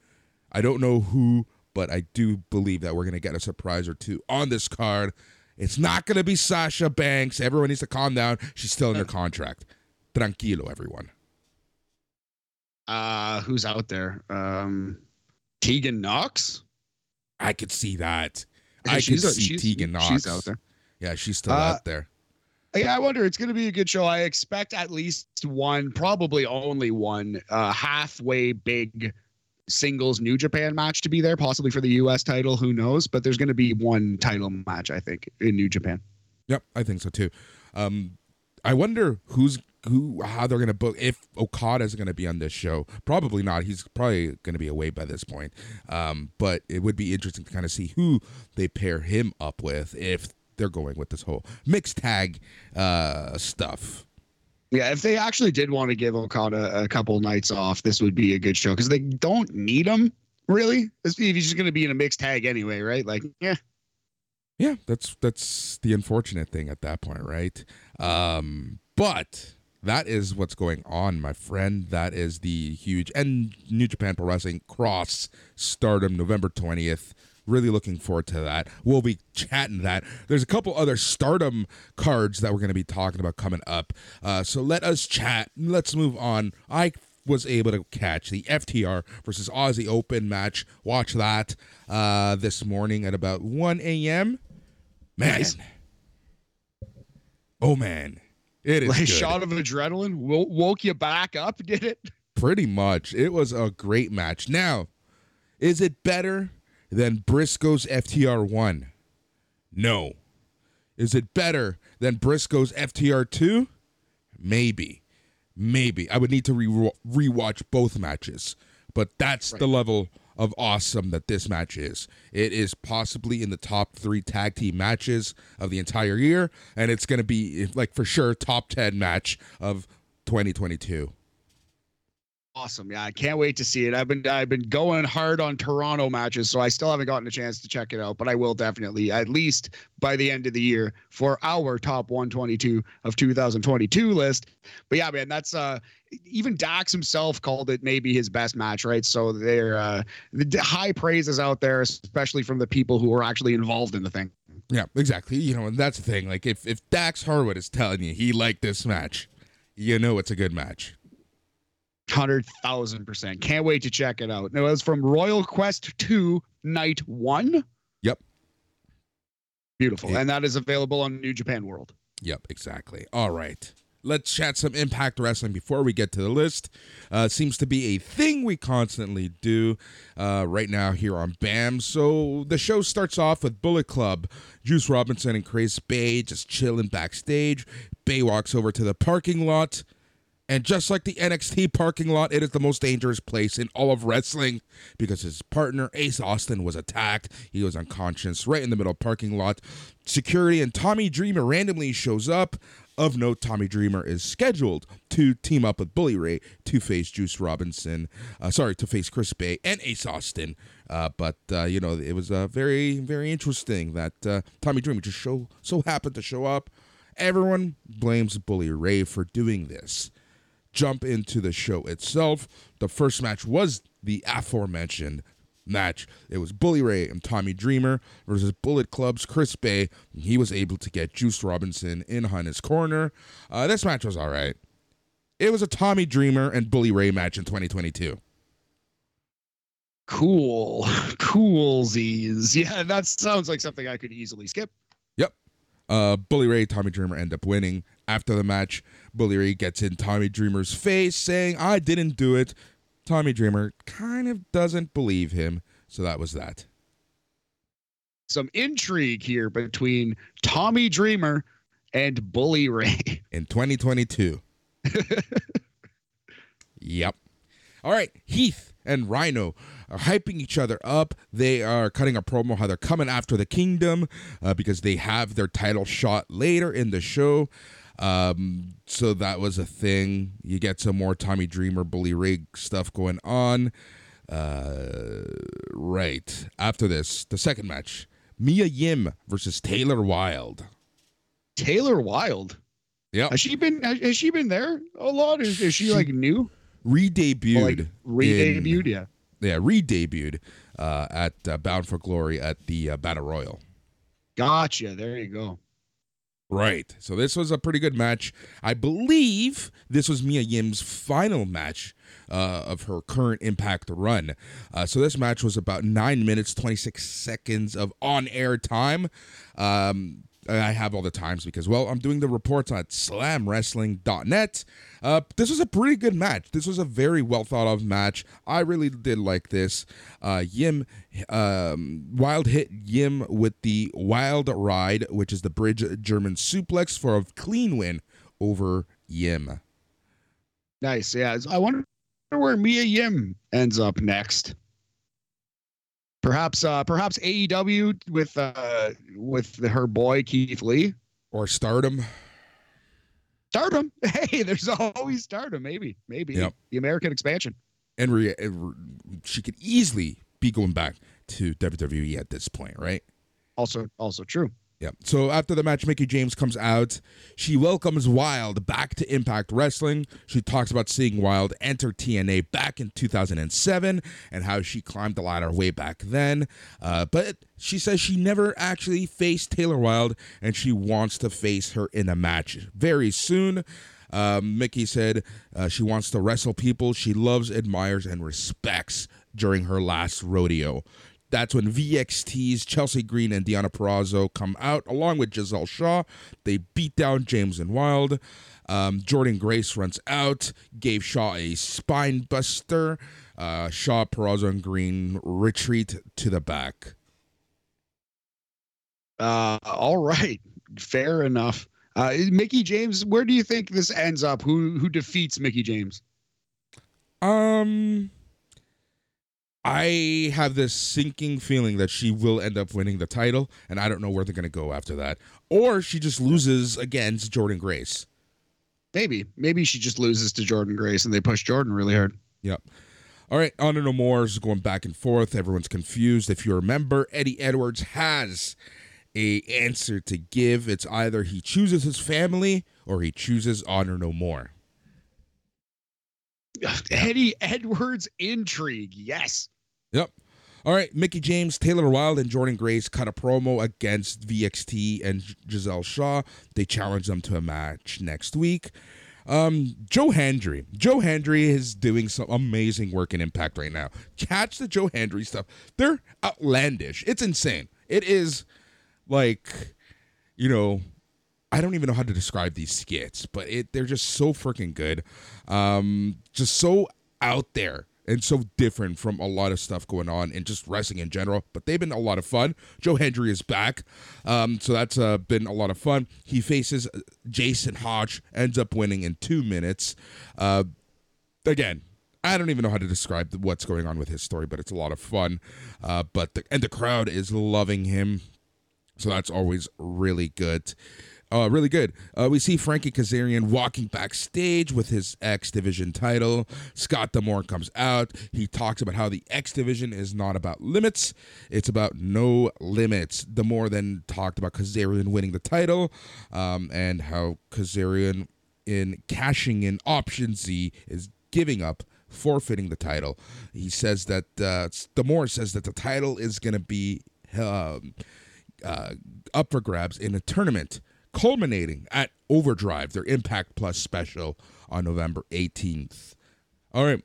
I don't know who, but I do believe that we're gonna get a surprise or two on this card. It's not gonna be Sasha Banks. Everyone needs to calm down. She's still under contract. Tranquilo, everyone. Uh, who's out there? Um, Tegan Knox. I could see that. I could see she's- Tegan Knox. She's out there. Yeah, she's still Uh, out there. Yeah, I wonder. It's going to be a good show. I expect at least one, probably only one, uh, halfway big singles New Japan match to be there, possibly for the U.S. title. Who knows? But there's going to be one title match, I think, in New Japan. Yep, I think so too. Um, I wonder who's who, how they're gonna book if Okada's gonna be on this show. Probably not. He's probably gonna be away by this point. Um, but it would be interesting to kind of see who they pair him up with if they're going with this whole mixed tag uh stuff. Yeah, if they actually did want to give Okada a couple nights off, this would be a good show because they don't need him really. He's just going to be in a mixed tag anyway, right? Like, yeah, Yeah, that's that's the unfortunate thing at that point, right? Um, but that is what's going on, my friend. That is the huge and New Japan Pro Wrestling Cross Stardom November twentieth. Really looking forward to that. We'll be chatting that. There's a couple other Stardom cards that we're going to be talking about coming up. Uh, so let us chat. Let's move on. I was able to catch the FTR versus Aussie Open match. Watch that uh, this morning at about 1 a.m. Man. Oh, man. It is like shot of adrenaline wo- woke you back up. Did it? Pretty much. It was a great match. Now, is it better than Briscoe's FTR 1? No. Is it better than Briscoe's FTR 2? Maybe. Maybe. I would need to re- rewatch both matches. But that's the level of awesome that this match is. It is possibly in the top three tag team matches of the entire year, and it's going to be, like, for sure, top 10 match of 2022. Awesome. Yeah, I can't wait to see it. I've been I've been going hard on Toronto matches, so I still haven't gotten a chance to check it out, but I will definitely at least by the end of the year for our top 122 of 2022 list. But yeah, man, that's uh even Dax himself called it maybe his best match, right? So they're uh the high praises out there, especially from the people who are actually involved in the thing. Yeah, exactly. You know, and that's the thing. Like, if if Dax Harwood is telling you he liked this match, you know it's a good match. Hundred thousand percent. Can't wait to check it out. Now it's from Royal Quest 2 Night One. Yep. Beautiful. Yeah. And that is available on New Japan World. Yep, exactly. All right. Let's chat some Impact Wrestling before we get to the list. Uh, seems to be a thing we constantly do uh, right now here on BAM. So the show starts off with Bullet Club, Juice Robinson and Chris Bey just chilling backstage. Bey walks over to the parking lot. And just like the NXT parking lot, it is the most dangerous place in all of wrestling because his partner, Ace Austin, was attacked. He was unconscious right in the middle of parking lot. Security and Tommy Dreamer randomly shows up. Of note, Tommy Dreamer is scheduled to team up with Bully Ray to face Juice Robinson. Uh, sorry, to face Chris Bey and Ace Austin. Uh, but uh, you know, it was uh, very, very interesting that uh, Tommy Dreamer just show so happened to show up. Everyone blames Bully Ray for doing this jump into the show itself. The first match was the aforementioned match. It was Bully Ray and Tommy Dreamer versus Bullet Club's Chris Bey. He was able to get Juice Robinson in on his corner. Uh, this match was all right. It was a Tommy Dreamer and Bully Ray match in 2022. Cool. Coolsies. Yeah, that sounds like something I could easily skip. Yep. Uh, Bully Ray, Tommy Dreamer end up winning. After the match, Bully Ray gets in Tommy Dreamer's face saying, I didn't do it. Tommy Dreamer kind of doesn't believe him. So that was that. Some intrigue here between Tommy Dreamer and Bully Ray. in 2022. yep. All right, Heath and Rhino are hyping each other up. They are cutting a promo how they're coming after the kingdom uh, because they have their title shot later in the show. Um, so that was a thing. You get some more Tommy Dreamer, Bully Ray stuff going on. Uh, right after this, the second match: Mia Yim versus Taylor Wilde. Taylor Wilde. Yeah, has she been? Has, she been there a lot? Is, is she, she like new? Re-debuted. Like, re-debuted. Yeah. Yeah, re-debuted uh, at uh, Bound for Glory at the uh, Battle Royal. Gotcha. There you go. Right. So this was a pretty good match. I believe this was Mia Yim's final match uh, of her current Impact run. Uh, so this match was about nine minutes, 26 seconds of on air time. Um, I have all the times because, well, I'm doing the reports at slamwrestling.net. Uh, this was a pretty good match. This was a very well thought of match. I really did like this. Uh, Yim, um, Wilde hit Yim with the Wild Ride, which is the bridge German suplex for a clean win over Yim. Nice. Yeah. I wonder where Mia Yim ends up next. Perhaps, uh, perhaps AEW with uh, with her boy Keith Lee or Stardom. Stardom. Hey, there's always Stardom. Maybe, maybe yep. the American expansion. And re- she could easily be going back to WWE at this point, right? Also, also true. Yeah. So after the match, Mickie James comes out. She welcomes Wilde back to Impact Wrestling. She talks about seeing Wilde enter TNA back in 2007 and how she climbed the ladder way back then. Uh, but she says she never actually faced Taylor Wilde and she wants to face her in a match very soon. Um, Mickie said uh, she wants to wrestle people she loves, admires, and respects during her last rodeo. That's when VXT's Chelsea Green and Deonna Purrazzo come out along with Giselle Shaw. They beat down James and Wilde. Um, Jordynne Grace runs out, gave Shaw a spine buster. Uh, Shaw, Purrazzo, and Green retreat to the back. Uh, all right, fair enough. Uh, Mickie James, where do you think this ends up? Who who defeats Mickie James? Um, I have this sinking feeling that she will end up winning the title, and I don't know where they're going to go after that. Or she just loses against Jordynne Grace. Maybe. Maybe she just loses to Jordynne Grace and they push Jordynne really hard. Yep. All right, Honor No More is going back and forth. Everyone's confused. If you remember, Eddie Edwards has a answer to give. It's either he chooses his family or he chooses Honor No More. Eddie Edwards intrigue. Yes. Yep. All right, Mickie James, Taylor Wilde, and Jordynne Grace cut a promo against VXT and Giselle Shaw. They challenge them to a match next week. Um, Joe Hendry. Joe Hendry is doing some amazing work in Impact right now. Catch the Joe Hendry stuff. They're outlandish. It's insane. It is like, you know, I don't even know how to describe these skits, but it they're just so freaking good. Um, just so out there and so different from a lot of stuff going on and just wrestling in general. But they've been a lot of fun. Joe Hendry is back, um, so that's uh, been a lot of fun. He faces Jason Hotch, ends up winning in two minutes. Uh, again, I don't even know how to describe what's going on with his story, but it's a lot of fun. Uh, but the, and the crowd is loving him, so that's always really good. Uh, really good. Uh, we see Frankie Kazarian walking backstage with his X Division title. Scott D'Amore comes out. He talks about how the X Division is not about limits, it's about no limits. D'Amore then talked about Kazarian winning the title um, and how Kazarian, in cashing in Option C, is giving up forfeiting the title. He says that uh, D'Amore says that the title is going to be um, uh, up for grabs in a tournament culminating at Overdrive, their Impact Plus special on November 18th. All right.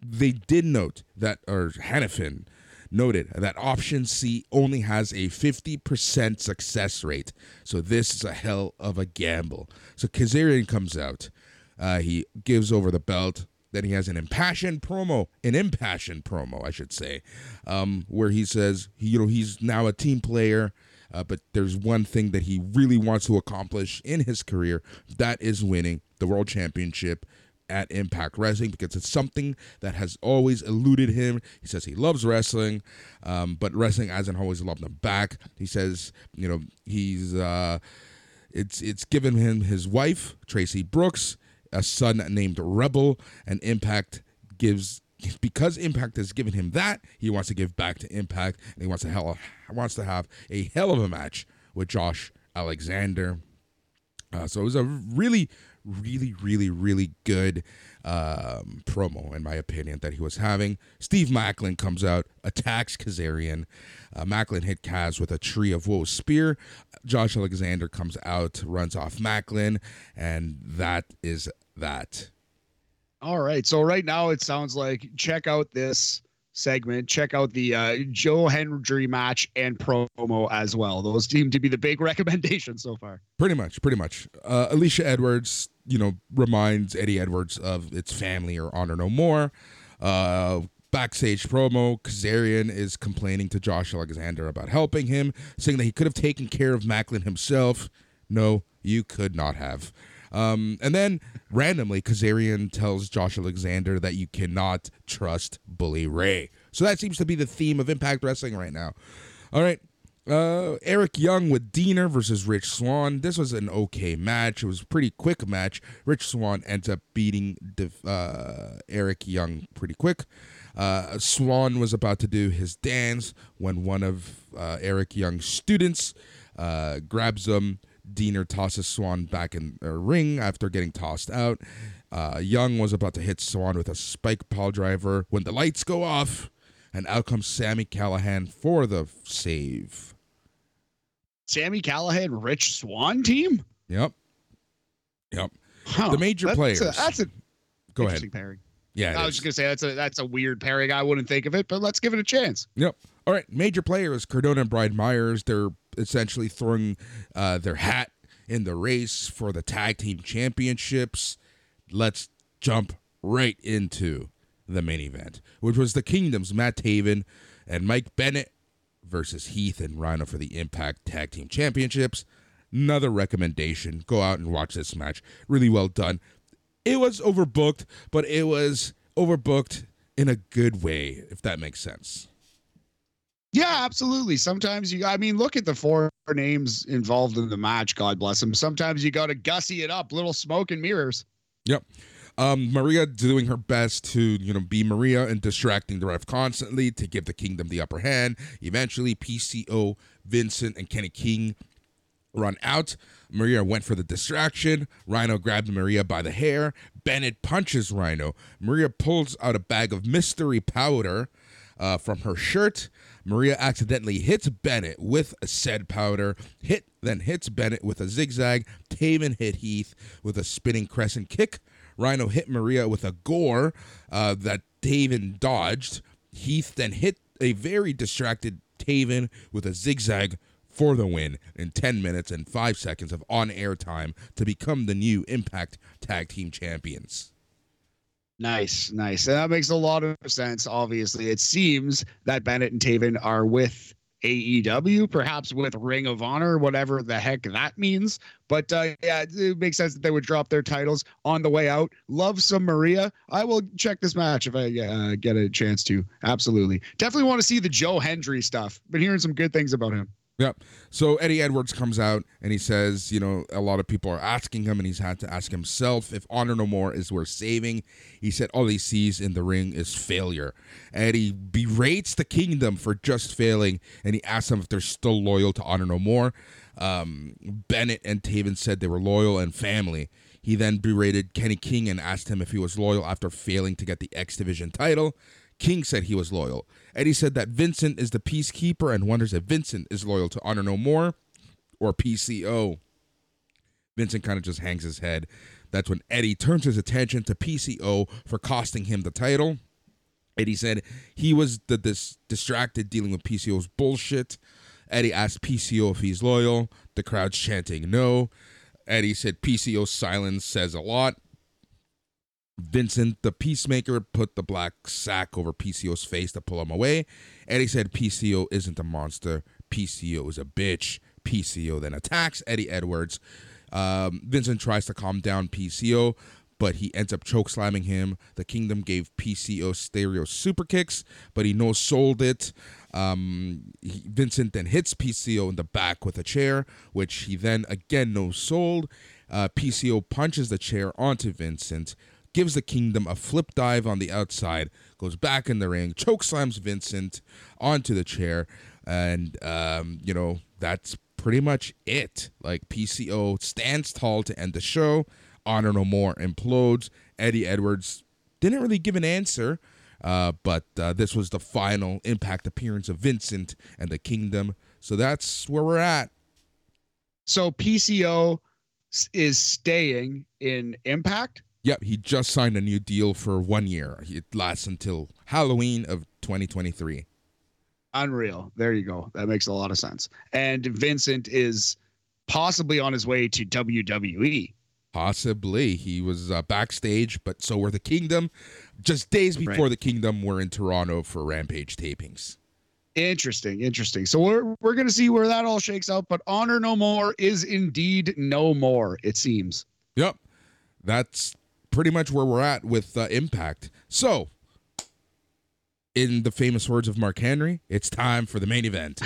They did note that, or Hannifan noted that option C only has a 50% success rate. So this is a hell of a gamble. So Kazarian comes out. Uh, he gives over the belt. Then he has an impassioned promo, an impassioned promo, I should say, um, where he says, you know, he's now a team player. Uh, but there's one thing that he really wants to accomplish in his career that is winning the world championship at Impact Wrestling because it's something that has always eluded him. He says he loves wrestling, um, but wrestling hasn't always loved him back. He says, you know, he's uh, it's it's given him his wife Traci Brooks, a son named Rebel, and Impact gives because Impact has given him that, he wants to give back to Impact, and he wants to hell wants to have a hell of a match with Josh Alexander. Uh, so it was a really, really, really, really good um, promo, in my opinion, that he was having. Steve Maclin comes out, attacks Kazarian. Uh, Maclin hit Kaz with a tree of woe spear. Josh Alexander comes out, runs off Maclin, and that is that. All right. So right now it sounds like check out this segment. Check out the uh, Joe Hendry match and promo as well. Those seem to be the big recommendations so far. Pretty much, pretty much. Uh, Alicia Edwards, you know, reminds Eddie Edwards of its family or Honor No More. Uh, backstage promo, Kazarian is complaining to Josh Alexander about helping him, saying that he could have taken care of Maclin himself. No, you could not have. Um, and then randomly, Kazarian tells Josh Alexander that you cannot trust Bully Ray. So that seems to be the theme of Impact Wrestling right now. All right. Uh, Eric Young with Deaner versus Rich Swann. This was an okay match. It was a pretty quick match. Rich Swann ends up beating uh, Eric Young pretty quick. Uh, Swann was about to do his dance when one of uh, Eric Young's students uh, grabs him, Deaner tosses Swann back in the ring after getting tossed out. Uh, Young was about to hit Swann with a spike pile driver when the lights go off, and out comes Sami Callihan for the save. Sami Callihan, Rich Swann team? Yep. Yep. Huh, the major that's players. A, that's a go ahead. Pairing. Yeah, I was just gonna say that's a that's a weird pairing. I wouldn't think of it, but let's give it a chance. Yep. All right, major players: Cardona and Brian Myers. They're essentially throwing uh, their hat in the race for the tag team championships. Let's jump right into the main event, which was the Kingdom's Matt Taven and Mike Bennett versus Heath and Rhino for the Impact Tag Team Championships. Another recommendation go out and watch this match. Really well done. It was overbooked, but it was overbooked in a good way, if that makes sense. Yeah, absolutely. Sometimes you, I mean, look at the four names involved in the match. God bless them. Sometimes you got to gussy it up, little smoke and mirrors. Yep. Um, Maria doing her best to, you know, be Maria and distracting the ref constantly to give the kingdom the upper hand. Eventually, PCO, Vincent, and Kenny King run out. Maria went for the distraction. Rhino grabbed Maria by the hair. Bennett punches Rhino. Maria pulls out a bag of mystery powder uh, from her shirt. Maria accidentally hits Bennett with a said powder, hit then hits Bennett with a zigzag. Taven hit Heath with a spinning crescent kick. Rhino hit Maria with a gore uh, that Taven dodged. Heath then hit a very distracted Taven with a zigzag for the win in 10 minutes and 5 seconds of on air time to become the new Impact Tag Team Champions. Nice, nice. And that makes a lot of sense. Obviously, it seems that Bennett and Taven are with AEW, perhaps with Ring of Honor, whatever the heck that means. But uh, yeah, it makes sense that they would drop their titles on the way out. Love some Maria. I will check this match if I uh, get a chance to. Absolutely. Definitely want to see the Joe Hendry stuff. Been hearing some good things about him. Yep. So Eddie Edwards comes out and he says, you know, a lot of people are asking him, and he's had to ask himself if Honor No More is worth saving. He said all he sees in the ring is failure. Eddie berates the kingdom for just failing, and he asks them if they're still loyal to Honor No More. Um, Bennett and Taven said they were loyal and family. He then berated Kenny King and asked him if he was loyal after failing to get the X Division title. King said he was loyal. Eddie said that Vincent is the peacekeeper and wonders if Vincent is loyal to Honor No More or PCO. Vincent kind of just hangs his head. That's when Eddie turns his attention to PCO for costing him the title. Eddie said he was the dis- distracted dealing with PCO's bullshit. Eddie asked PCO if he's loyal. The crowd's chanting no. Eddie said PCO's silence says a lot. Vincent, the peacemaker, put the black sack over PCO's face to pull him away. Eddie said PCO isn't a monster. PCO is a bitch. PCO then attacks Eddie Edwards. Um, Vincent tries to calm down PCO, but he ends up choke slamming him. The Kingdom gave PCO stereo super kicks, but he no sold it. Um, he, Vincent then hits PCO in the back with a chair, which he then again no sold. Uh, PCO punches the chair onto Vincent, gives the Kingdom a flip dive on the outside, goes back in the ring, choke slams Vincent onto the chair, and um, you know that's pretty much it. Like PCO stands tall to end the show. Honor No More implodes. Eddie Edwards didn't really give an answer, uh, but uh, this was the final Impact appearance of Vincent and the Kingdom. So that's where we're at. So PCO is staying in Impact. Yep, he just signed a new deal for one year. It lasts until Halloween of 2023. Unreal. There you go. That makes a lot of sense. And Vincent is possibly on his way to WWE. Possibly. He was uh, backstage, but so were the Kingdom. Just days before Right. the Kingdom, we're in Toronto for Rampage tapings. Interesting, interesting. So we're we're gonna see where that all shakes out. But honor no more is indeed no more. It seems. Yep. That's pretty much where we're at with uh, Impact. So, in the famous words of Mark Henry, it's time for the main event.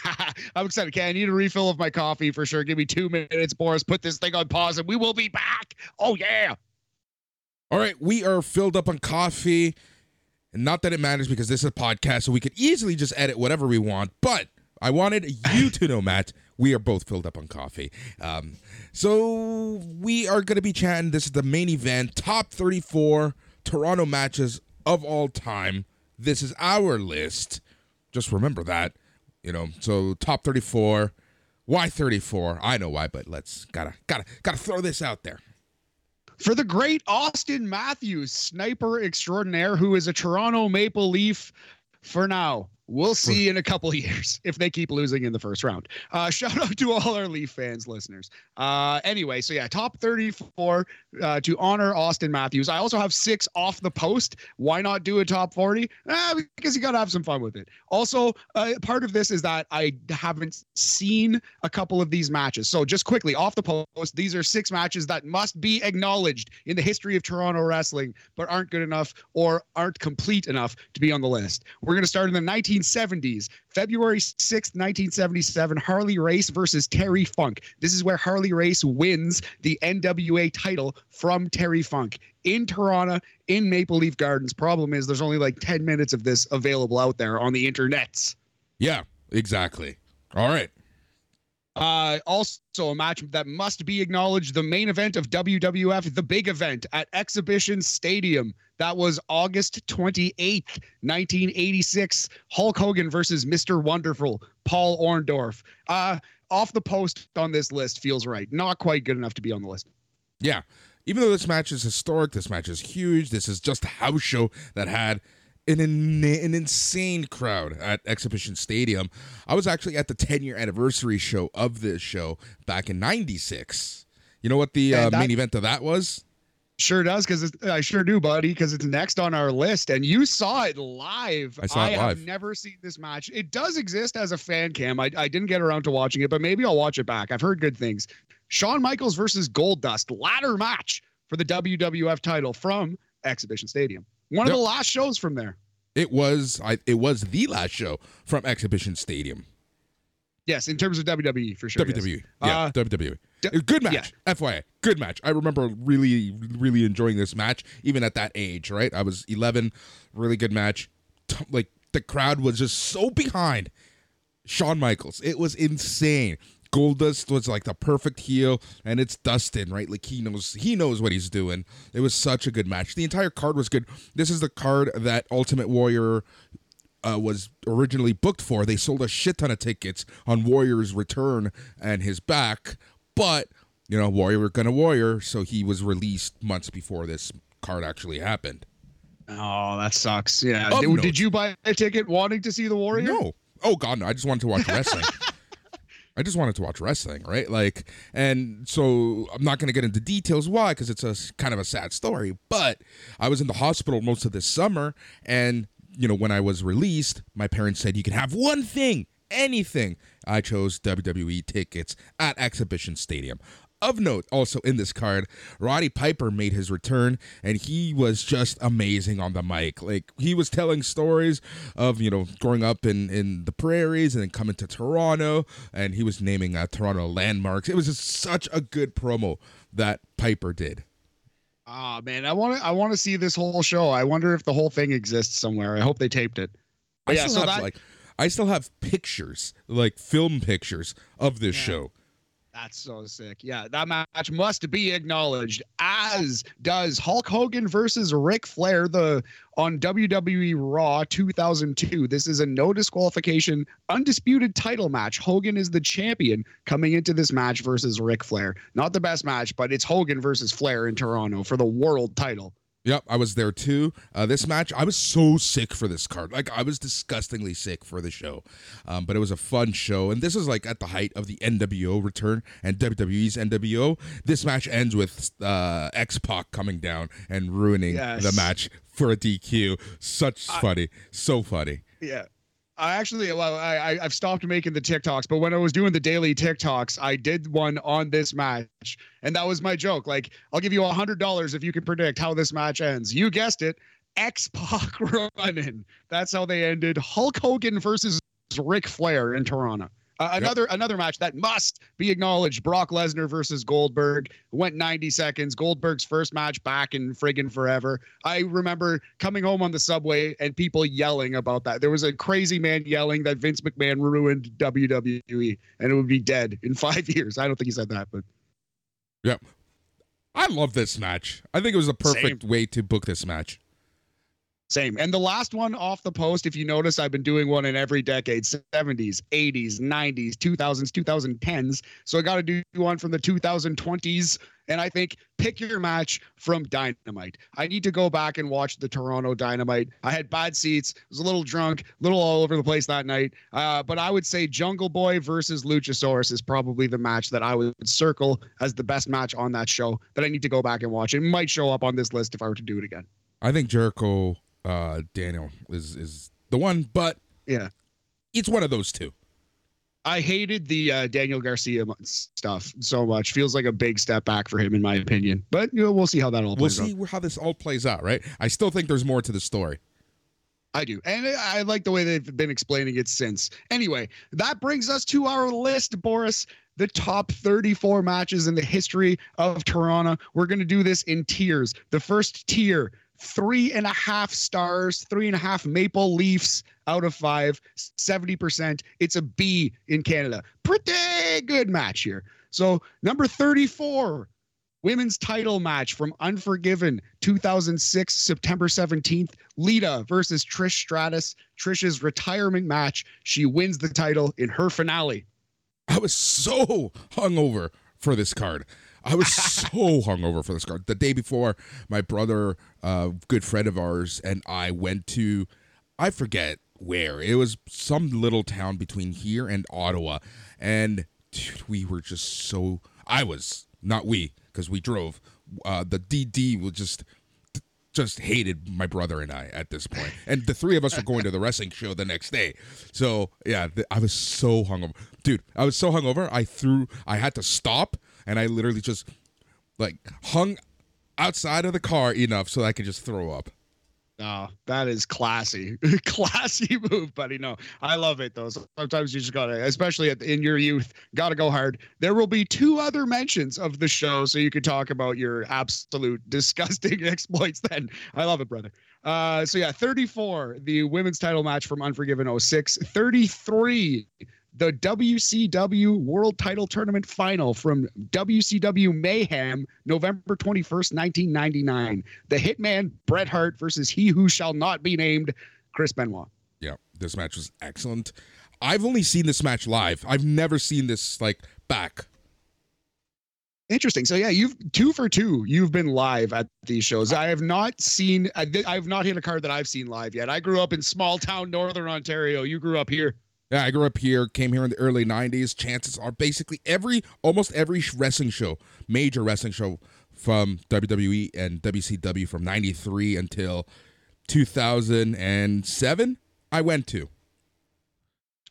I'm excited. Okay, I need a refill of my coffee for sure. Give me two minutes, Boris. Put this thing on pause, and we will be back. Oh yeah. All right, we are filled up on coffee. And not that it matters because this is a podcast, so we could easily just edit whatever we want. But I wanted you to know, Matt, we are both filled up on coffee. Um, so we are going to be chatting. This is the main event, top 34 Toronto matches of all time. This is our list. Just remember that, you know. So top 34. Why 34? I know why, but let's gotta gotta gotta throw this out there. for the great Auston Matthews, sniper extraordinaire, who is a Toronto Maple Leaf for now. We'll see in a couple years if they keep losing in the first round. Uh, shout out to all our Leaf fans, listeners. Uh, anyway, so yeah, top 34 uh, to honor Auston Matthews. I also have six off the post. Why not do a top 40? Ah, because you got to have some fun with it. Also, uh, part of this is that I haven't seen a couple of these matches. So just quickly off the post, these are six matches that must be acknowledged in the history of Toronto wrestling, but aren't good enough or aren't complete enough to be on the list. We're going to start in the 1970s. February 6th, 1977, Harley Race versus Terry Funk. This is where Harley Race wins the NWA title from Terry Funk in Toronto in Maple Leaf Gardens. Problem is, there's only like 10 minutes of this available out there on the internets. Yeah, exactly. All right. Uh, also, a match that must be acknowledged the main event of WWF, the big event at Exhibition Stadium. That was August 28th, 1986. Hulk Hogan versus Mr. Wonderful, Paul Orndorff. Uh, off the post on this list feels right. Not quite good enough to be on the list. Yeah. Even though this match is historic, this match is huge. This is just a house show that had an, an, an insane crowd at Exhibition Stadium. I was actually at the 10 year anniversary show of this show back in 96. You know what the uh, that- main event of that was? Sure does, because I sure do, buddy, because it's next on our list, and you saw it live. I saw it have live. never seen this match. It does exist as a fan cam. I, I didn't get around to watching it, but maybe I'll watch it back. I've heard good things. Shawn Michaels versus Goldust, ladder match for the WWF title from Exhibition Stadium. One Yep. of the last shows from there. It was I, it was the last show from Exhibition Stadium. Yes, in terms of WWE for sure. yes. WWE. Yeah, Uh, WWE. D- good match. yeah. FYI. Good match. I remember really, really enjoying this match, even at that age, right? I was 11. Really good match. T- Like, the crowd was just so behind Shawn Michaels. It was insane. Goldust was like the perfect heel, and it's Dustin, right? Like he knows he knows what he's doing. It was such a good match. The entire card was good. This is the card that Ultimate Warrior uh, was originally booked for. They sold a shit ton of tickets on Warrior's return and his back, but you know Warrior gonna Warrior, so he was released months before this card actually happened. Oh, that sucks. Yeah. Of Did, did you buy a ticket wanting to see the Warrior? No, oh god, no! I just wanted to watch wrestling. I just wanted to watch wrestling, right? Like, and so I'm not going to get into details why, because it's a kind of a sad story. But I was in the hospital most of this summer, and you know, when I was released, my parents said you can have one thing, anything. I chose WWE tickets at Exhibition Stadium. Of note, also in this card, Roddy Piper made his return, and he was just amazing on the mic. Like he was telling stories of you know growing up in in the prairies and then coming to Toronto, and he was naming uh, Toronto landmarks. It was just such a good promo that Piper did. Ah oh, man, I want to I want to see this whole show. I wonder if the whole thing exists somewhere. I hope they taped it. But I yeah, so have, that like I still have pictures, like film pictures of this yeah. show. That's so sick. Yeah, that match must be acknowledged, as does Hulk Hogan versus Ric Flair the on WWE Raw 2002. This is a no disqualification, undisputed title match. Hogan is the champion coming into this match versus Ric Flair. Not the best match, but it's Hogan versus Flair in Toronto for the world title. Yep, I was there too. Uh, this match, I was so sick for this card. Like, I was disgustingly sick for the show. Um, but it was a fun show. And this is like at the height of the NWO return and WWE's NWO. This match ends with uh, X Pac coming down and ruining yes. the match for a DQ. Such I, funny. So funny. Yeah. I actually, well, I, I've stopped making the TikToks, but when I was doing the daily TikToks, I did one on this match, and that was my joke. Like, I'll give you a hundred dollars if you can predict how this match ends. You guessed it, X Pac running. That's how they ended. Hulk Hogan versus Ric Flair in Toronto. Uh, another yep. another match that must be acknowledged: Brock Lesnar versus Goldberg went 90 seconds. Goldberg's first match back in friggin' forever. I remember coming home on the subway and people yelling about that. There was a crazy man yelling that Vince McMahon ruined WWE and it would be dead in five years. I don't think he said that, but yep. I love this match. I think it was a perfect Same. way to book this match. Same. And the last one off the post, if you notice, I've been doing one in every decade 70s, 80s, 90s, 2000s, 2010s. So I got to do one from the 2020s. And I think pick your match from Dynamite. I need to go back and watch the Toronto Dynamite. I had bad seats, was a little drunk, a little all over the place that night. Uh, but I would say Jungle Boy versus Luchasaurus is probably the match that I would circle as the best match on that show that I need to go back and watch. It might show up on this list if I were to do it again. I think Jericho uh, Daniel is is the one, but yeah, it's one of those two. I hated the uh, Daniel Garcia stuff so much. Feels like a big step back for him, in my opinion. But you know, we'll see how that all. We'll see out. how this all plays out, right? I still think there's more to the story. I do. And I like the way they've been explaining it since. Anyway, that brings us to our list, Boris. The top 34 matches in the history of Toronto. We're going to do this in tiers. The first tier three and a half stars, three and a half maple leafs out of five, 70%. It's a B in Canada. Pretty good match here. So, number 34, women's title match from Unforgiven 2006, September 17th. Lita versus Trish Stratus. Trish's retirement match. She wins the title in her finale. I was so hungover for this card. I was so hungover for this card. The day before, my brother, uh, good friend of ours, and I went to, I forget where. It was some little town between here and Ottawa. And dude, we were just so. I was, not we, because we drove. Uh, the DD was just just hated my brother and I at this point. And the three of us were going to the wrestling show the next day. So yeah, th- I was so hungover, dude. I was so hungover. I threw. I had to stop and I literally just like hung outside of the car enough so I could just throw up. Oh, that is classy. classy move, buddy. No, I love it though. Sometimes you just gotta, especially in your youth, gotta go hard. There will be two other mentions of the show, so you can talk about your absolute disgusting exploits then. I love it, brother. Uh, so yeah, 34, the women's title match from Unforgiven 06. 33, the WCW World Title Tournament final from WCW Mayhem, November 21st, 1999. The Hitman Bret Hart versus He Who Shall Not Be Named, Chris Benoit. Yeah, this match was excellent. I've only seen this match live. I've never seen this like back. Interesting. So yeah, you've two for two. You've been live at these shows. I have not seen. I have not hit a card that I've seen live yet. I grew up in small town Northern Ontario. You grew up here. Yeah, I grew up here, came here in the early 90s. Chances are basically every, almost every wrestling show, major wrestling show from WWE and WCW from 93 until 2007, I went to.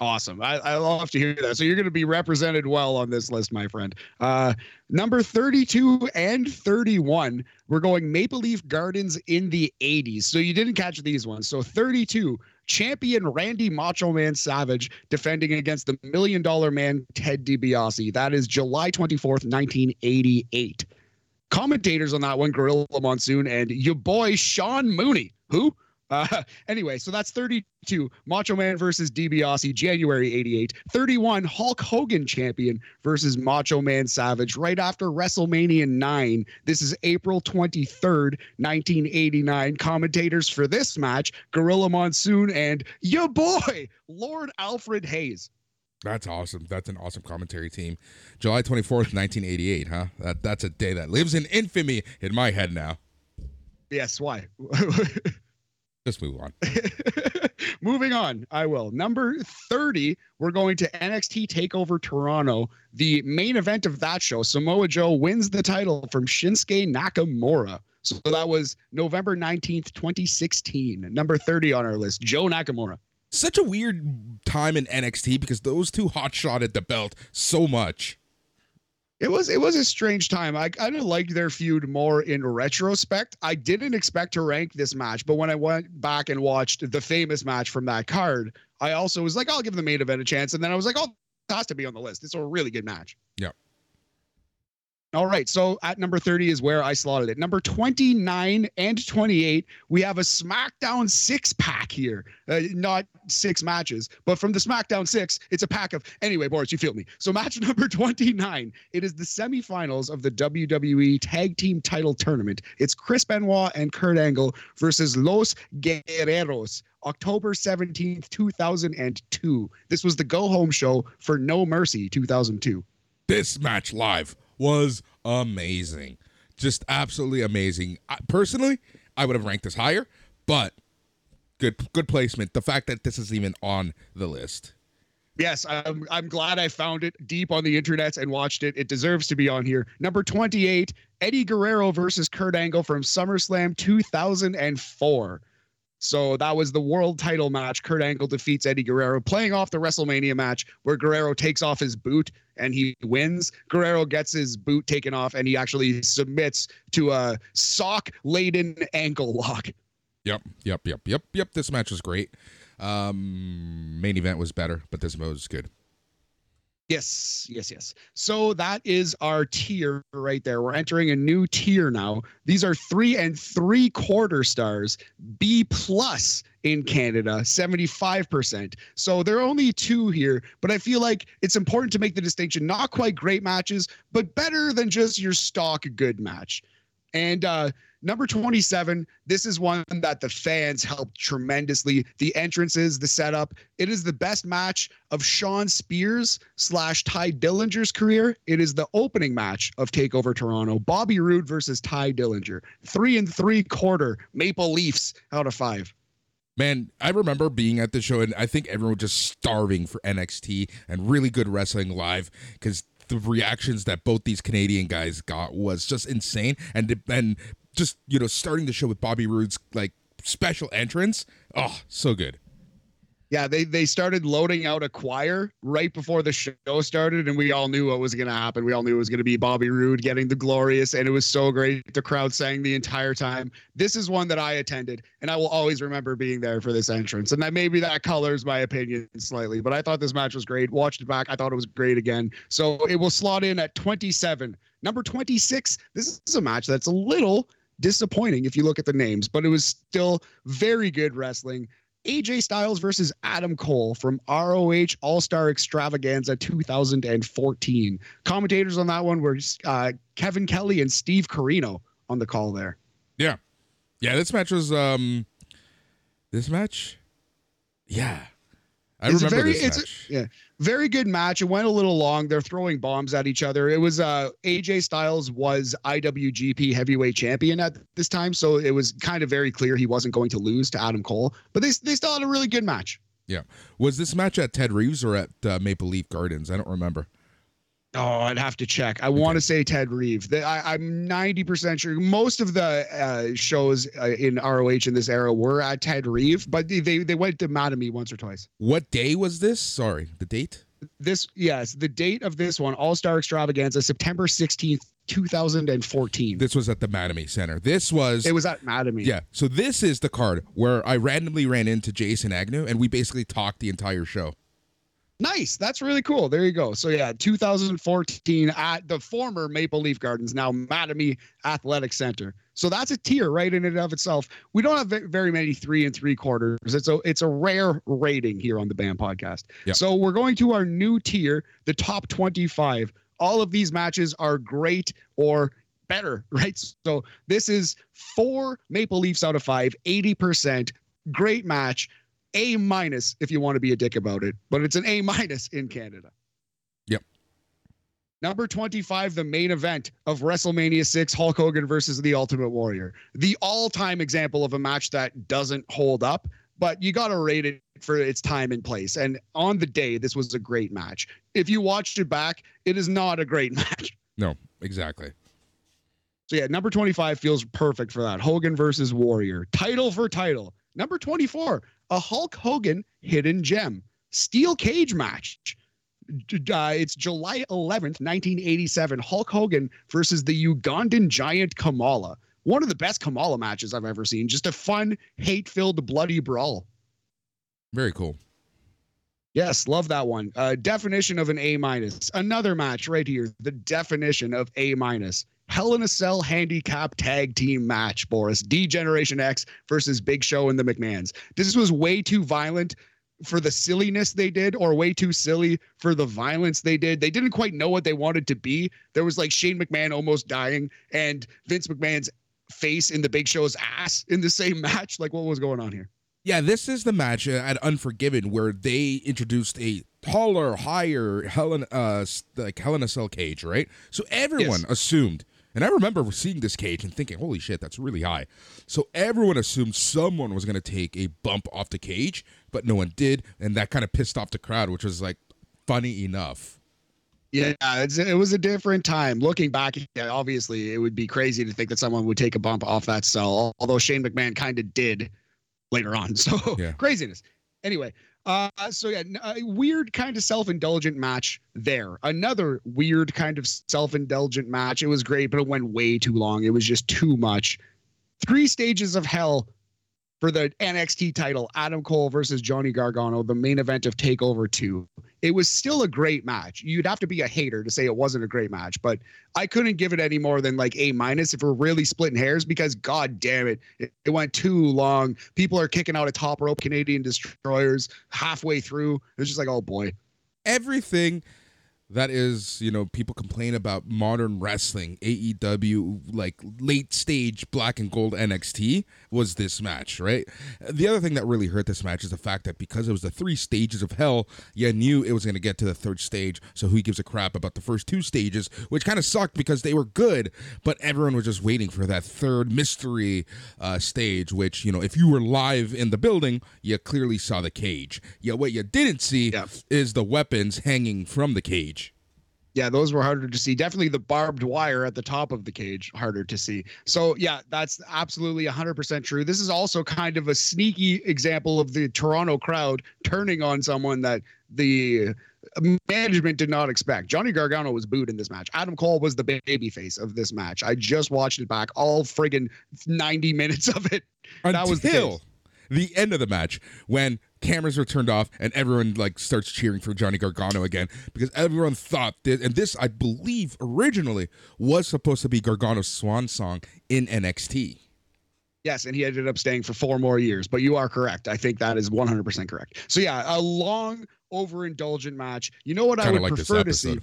Awesome. I, I love to hear that. So you're going to be represented well on this list, my friend. Uh, number 32 and 31, we're going Maple Leaf Gardens in the 80s. So you didn't catch these ones. So 32, champion Randy Macho Man Savage defending against the Million Dollar Man Ted DiBiase. That is July 24th, 1988. Commentators on that one, Gorilla Monsoon and your boy Sean Mooney. Who? Uh, anyway, so that's 32 Macho Man versus DiBiase, January 88. 31 Hulk Hogan champion versus Macho Man Savage right after WrestleMania 9. This is April 23rd, 1989. Commentators for this match Gorilla Monsoon and your boy, Lord Alfred Hayes. That's awesome. That's an awesome commentary team. July 24th, 1988, huh? That, that's a day that lives in infamy in my head now. Yes, why? Just move on. Moving on, I will. Number 30, we're going to NXT TakeOver Toronto. The main event of that show, Samoa Joe wins the title from Shinsuke Nakamura. So that was November 19th, 2016. Number 30 on our list, Joe Nakamura. Such a weird time in NXT because those two hot at the belt so much. It was it was a strange time. I kind of liked their feud more in retrospect. I didn't expect to rank this match, but when I went back and watched the famous match from that card, I also was like, I'll give the main event a chance. And then I was like, oh, it has to be on the list. It's a really good match. Yeah. All right. So at number 30 is where I slotted it. Number 29 and 28, we have a SmackDown six pack here. Uh, not six matches, but from the SmackDown six, it's a pack of. Anyway, Boris, you feel me. So match number 29, it is the semifinals of the WWE Tag Team Title Tournament. It's Chris Benoit and Kurt Angle versus Los Guerreros. October 17th, 2002. This was the go home show for No Mercy 2002. This match live was amazing. Just absolutely amazing. I, personally, I would have ranked this higher, but good good placement. The fact that this is even on the list. Yes, I'm, I'm glad I found it deep on the internet and watched it. It deserves to be on here. Number 28, Eddie Guerrero versus Kurt Angle from SummerSlam 2004. So that was the world title match. Kurt Angle defeats Eddie Guerrero, playing off the WrestleMania match where Guerrero takes off his boot and he wins. Guerrero gets his boot taken off and he actually submits to a sock laden ankle lock. Yep, yep, yep, yep, yep. This match was great. Um, main event was better, but this was good. Yes, yes, yes. So that is our tier right there. We're entering a new tier now. These are three and three quarter stars, B plus in Canada, 75%. So there are only two here, but I feel like it's important to make the distinction. Not quite great matches, but better than just your stock good match. And uh, number 27, this is one that the fans helped tremendously. The entrances, the setup. It is the best match of Shawn Spears slash Tye Dillinger's career. It is the opening match of TakeOver Toronto. Bobby Roode versus Ty Dillinger. Three and three quarter Maple Leafs out of five. Man, I remember being at the show, and I think everyone was just starving for NXT and really good wrestling live because the reactions that both these Canadian guys got was just insane. And and just you know starting the show with Bobby Roode's like special entrance, oh, so good. Yeah, they they started loading out a choir right before the show started, and we all knew what was going to happen. We all knew it was going to be Bobby Roode getting the glorious, and it was so great. The crowd sang the entire time. This is one that I attended, and I will always remember being there for this entrance. And that maybe that colors my opinion slightly, but I thought this match was great. Watched it back, I thought it was great again. So it will slot in at 27. Number 26. This is a match that's a little disappointing if you look at the names, but it was still very good wrestling. AJ Styles versus Adam Cole from ROH All Star Extravaganza 2014. Commentators on that one were uh, Kevin Kelly and Steve Corino on the call there. Yeah, yeah. This match was um, this match. Yeah, I it's remember very, this it's match. A, yeah, very good match. It went a little long. They're throwing bombs at each other. It was uh AJ Styles was IWGP Heavyweight Champion at this time, so it was kind of very clear he wasn't going to lose to Adam Cole. But they they still had a really good match. Yeah. Was this match at Ted Reeves or at uh, Maple Leaf Gardens? I don't remember. Oh, I'd have to check. I want to say Ted Reeve. The, I, I'm 90% sure. Most of the uh, shows uh, in ROH in this era were at Ted Reeve, but they, they, they went to Mattamy once or twice. What day was this? Sorry, the date? This, yes, the date of this one, All Star Extravaganza, September 16th, 2014. This was at the Mattamy Center. This was. it was at Mattamy. Yeah. So this is the card where I randomly ran into Jason Agnew and we basically talked the entire show. Nice. That's really cool. There you go. So yeah, 2014 at the former Maple Leaf Gardens, now Mattamy Athletic Center. So that's a tier right in and of itself. We don't have very many three and three quarters. It's a it's a rare rating here on the Band Podcast. Yep. So we're going to our new tier, the top 25. All of these matches are great or better, right? So this is four Maple Leafs out of five, 80%. Great match. A minus if you want to be a dick about it, but it's an A minus in Canada. Yep. Number 25, the main event of WrestleMania 6, Hulk Hogan versus the Ultimate Warrior. The all time example of a match that doesn't hold up, but you got to rate it for its time and place. And on the day, this was a great match. If you watched it back, it is not a great match. No, exactly. So yeah, number 25 feels perfect for that. Hogan versus Warrior. Title for title. Number 24, a Hulk Hogan hidden gem. Steel cage match. Uh, it's July 11th, 1987. Hulk Hogan versus the Ugandan giant Kamala. One of the best Kamala matches I've ever seen. Just a fun, hate filled, bloody brawl. Very cool. Yes, love that one. Uh, definition of an A minus. Another match right here. The definition of A minus. Hell in a Cell handicap tag team match, Boris. D Generation X versus Big Show and the McMahons. This was way too violent for the silliness they did, or way too silly for the violence they did. They didn't quite know what they wanted to be. There was like Shane McMahon almost dying and Vince McMahon's face in the Big Show's ass in the same match. Like, what was going on here? Yeah, this is the match at Unforgiven where they introduced a taller, higher Helen, uh, like Hell in a Cell cage, right? So everyone Yes. assumed, and I remember seeing this cage and thinking, "Holy shit, that's really high." So everyone assumed someone was going to take a bump off the cage, but no one did, and that kind of pissed off the crowd, which was like funny enough. Yeah, it's, it was a different time. Looking back, yeah, obviously, it would be crazy to think that someone would take a bump off that cell, although Shane McMahon kind of did later on. So Yeah. craziness. Anyway, uh, so yeah, a weird kind of self-indulgent match there. Another weird kind of self-indulgent match. It was great, but it went way too long. It was just too much. Three stages of hell for the NXT title, Adam Cole versus Johnny Gargano, the main event of Takeover 2. It was still a great match. You'd have to be a hater to say it wasn't a great match, but I couldn't give it any more than like A minus if we're really splitting hairs because god damn it, it, went too long. People are kicking out a top rope Canadian destroyers halfway through. It was just like, oh boy. everything that is, you know, people complain about modern wrestling, AEW, like late stage black and gold NXT was this match, right? The other thing that really hurt this match is the fact that because it was the three stages of hell, you knew it was going to get to the third stage. So who gives a crap about the first two stages, which kind of sucked because they were good, but everyone was just waiting for that third mystery uh, stage, which, you know, if you were live in the building, you clearly saw the cage. Yeah, what you didn't see Yeah. is the weapons hanging from the cage. Yeah, those were harder to see. Definitely the barbed wire at the top of the cage, harder to see. So, yeah, that's absolutely 100% true. This is also kind of a sneaky example of the Toronto crowd turning on someone that the management did not expect. Johnny Gargano was booed in this match. Adam Cole was the baby face of this match. I just watched it back, all friggin' 90 minutes of it. Until That was the case. the end of the match when cameras were turned off and everyone like starts cheering for Johnny Gargano again because everyone thought this and this I believe originally was supposed to be Gargano's swan song in NXT. Yes, and he ended up staying for four more years. But you are correct. I think that is 100% correct. So yeah, a long, overindulgent match. You know what I Kinda would like prefer to see?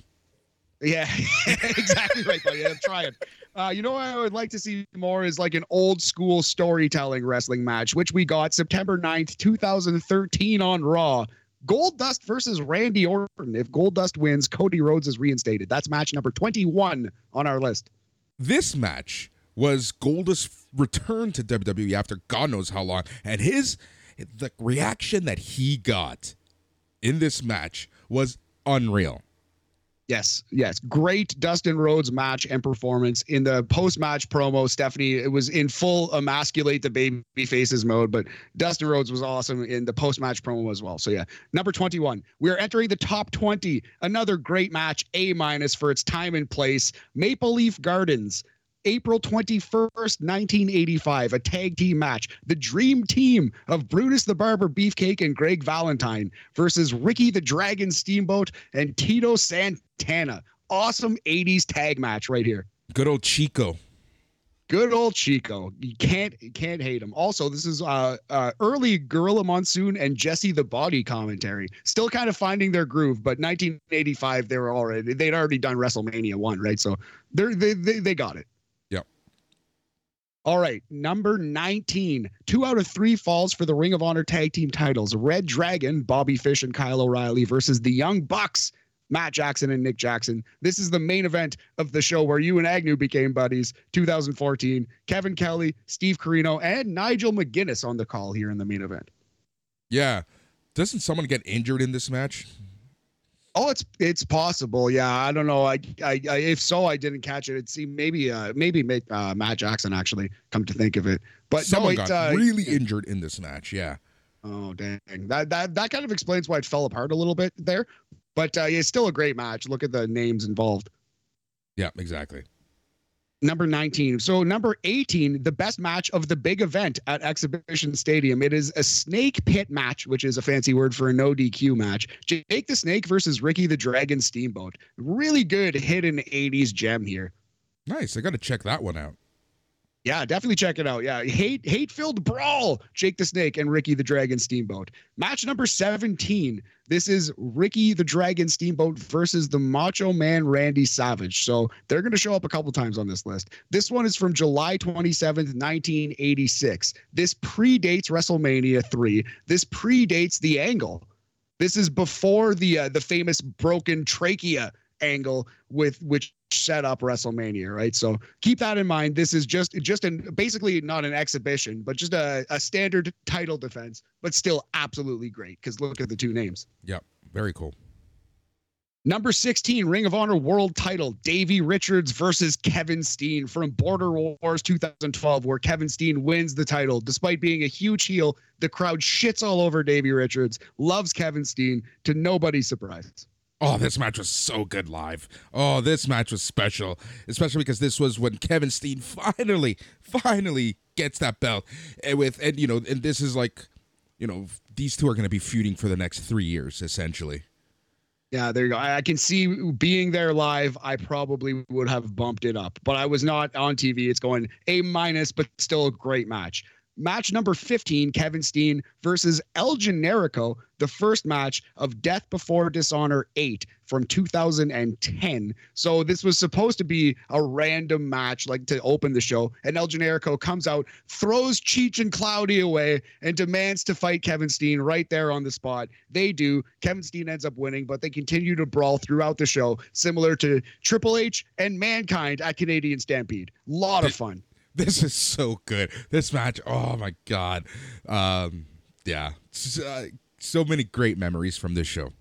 Yeah, exactly right, buddy. I'm trying. Uh, you know what I would like to see more is like an old school storytelling wrestling match, which we got September 9th, 2013 on Raw. Goldust versus Randy Orton. If Goldust wins, Cody Rhodes is reinstated. That's match number 21 on our list. This match was Goldust return to WWE after God knows how long and his the reaction that he got in this match was unreal. Yes, yes. Great Dustin Rhodes match and performance. In the post match promo, Stephanie, it was in full emasculate the baby faces mode, but Dustin Rhodes was awesome in the post match promo as well. So, yeah. Number 21, we're entering the top 20. Another great match, A minus for its time and place. Maple Leaf Gardens. April 21st, 1985, a tag team match. The dream team of Brutus the Barber Beefcake and Greg Valentine versus Ricky the Dragon Steamboat and Tito Santana. Awesome 80s tag match right here. Good old Chico. Good old Chico. You can't you can't hate him. Also, this is uh, uh early Gorilla Monsoon and Jesse the Body commentary. Still kind of finding their groove, but 1985 they were already they'd already done WrestleMania 1, right? So they're they they, they got it. All right, number 19. Two out of three falls for the Ring of Honor tag team titles. Red Dragon, Bobby Fish and Kyle O'Reilly versus the Young Bucks, Matt Jackson and Nick Jackson. This is the main event of the show where you and Agnew became buddies 2014. Kevin Kelly, Steve Corino, and Nigel McGuinness on the call here in the main event. Yeah. Doesn't someone get injured in this match? Oh, it's it's possible. Yeah, I don't know. I, I, I if so, I didn't catch it. It seemed maybe uh maybe make, uh, Matt Jackson actually come to think of it. But someone no, it, got uh, really injured in this match. Yeah. Oh dang! That that that kind of explains why it fell apart a little bit there. But uh, it's still a great match. Look at the names involved. Yeah, exactly. Number 19. So, number 18, the best match of the big event at Exhibition Stadium. It is a snake pit match, which is a fancy word for a no DQ match. Jake the Snake versus Ricky the Dragon Steamboat. Really good hidden 80s gem here. Nice. I got to check that one out. Yeah, definitely check it out. Yeah, hate hate filled brawl. Jake the Snake and Ricky the Dragon Steamboat. Match number 17. This is Ricky the Dragon Steamboat versus the Macho Man Randy Savage. So they're going to show up a couple times on this list. This one is from July 27th, 1986. This predates WrestleMania 3. This predates the angle. This is before the uh, the famous broken trachea angle with which set up WrestleMania, right? So keep that in mind. This is just just an basically not an exhibition, but just a, a standard title defense, but still absolutely great because look at the two names. Yep, very cool. Number 16, Ring of Honor World Title, Davey Richards versus Kevin Steen from Border Wars 2012, where Kevin Steen wins the title. Despite being a huge heel, the crowd shits all over Davey Richards, loves Kevin Steen to nobody's surprise. Oh, this match was so good live. Oh, this match was special, especially because this was when Kevin Steen finally, finally gets that belt. And with and you know, and this is like, you know, these two are going to be feuding for the next three years, essentially. Yeah, there you go. I, I can see being there live. I probably would have bumped it up, but I was not on TV. It's going A minus, but still a great match. Match number 15, Kevin Steen versus El Generico, the first match of Death Before Dishonor 8 from 2010. So this was supposed to be a random match, like to open the show. And El Generico comes out, throws Cheech and Cloudy away, and demands to fight Kevin Steen right there on the spot. They do. Kevin Steen ends up winning, but they continue to brawl throughout the show, similar to Triple H and Mankind at Canadian Stampede. Lot of fun. This is so good. This match, oh my god. Um, yeah, so, uh, so many great memories from this show.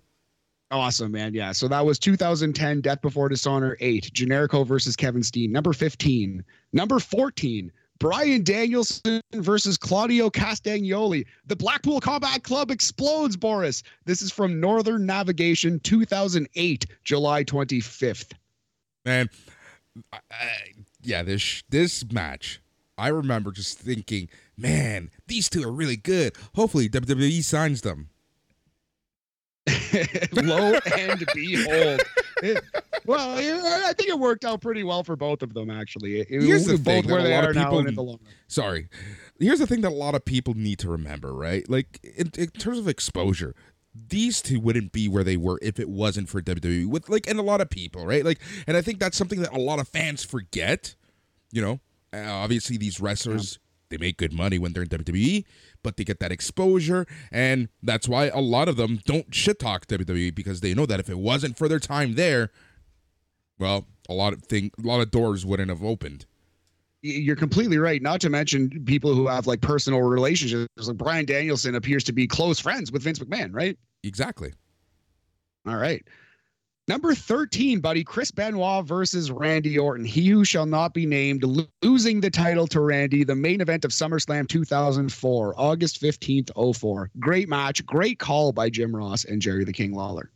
Awesome, man. Yeah. So that was 2010 Death Before Dishonor 8, Generico versus Kevin Steen. Number 15. Number 14, Bryan Danielson versus Claudio Castagnoli. The Blackpool Combat Club explodes, Boris. This is from Northern Navigation 2008, July 25th. Man, I, yeah, this this match, I remember just thinking, man, these two are really good. Hopefully WWE signs them. Lo and behold. It, well, I think it worked out pretty well for both of them, actually. It, Here's the both thing where they lot are of now people. and in the long run. Sorry. Here's the thing that a lot of people need to remember, right? Like in, in terms of exposure, these two wouldn't be where they were if it wasn't for WWE. With like, and a lot of people, right? Like, and I think that's something that a lot of fans forget. You know, uh, obviously these wrestlers they make good money when they're in WWE, but they get that exposure, and that's why a lot of them don't shit talk WWE because they know that if it wasn't for their time there, well, a lot of thing, a lot of doors wouldn't have opened. You're completely right. Not to mention people who have like personal relationships. Like Bryan Danielson appears to be close friends with Vince McMahon, right? Exactly. All right. Number 13, buddy, Chris Benoit versus Randy Orton. He who shall not be named, losing the title to Randy, the main event of SummerSlam 2004, August 15th, 04. Great match, great call by Jim Ross and Jerry the King Lawler.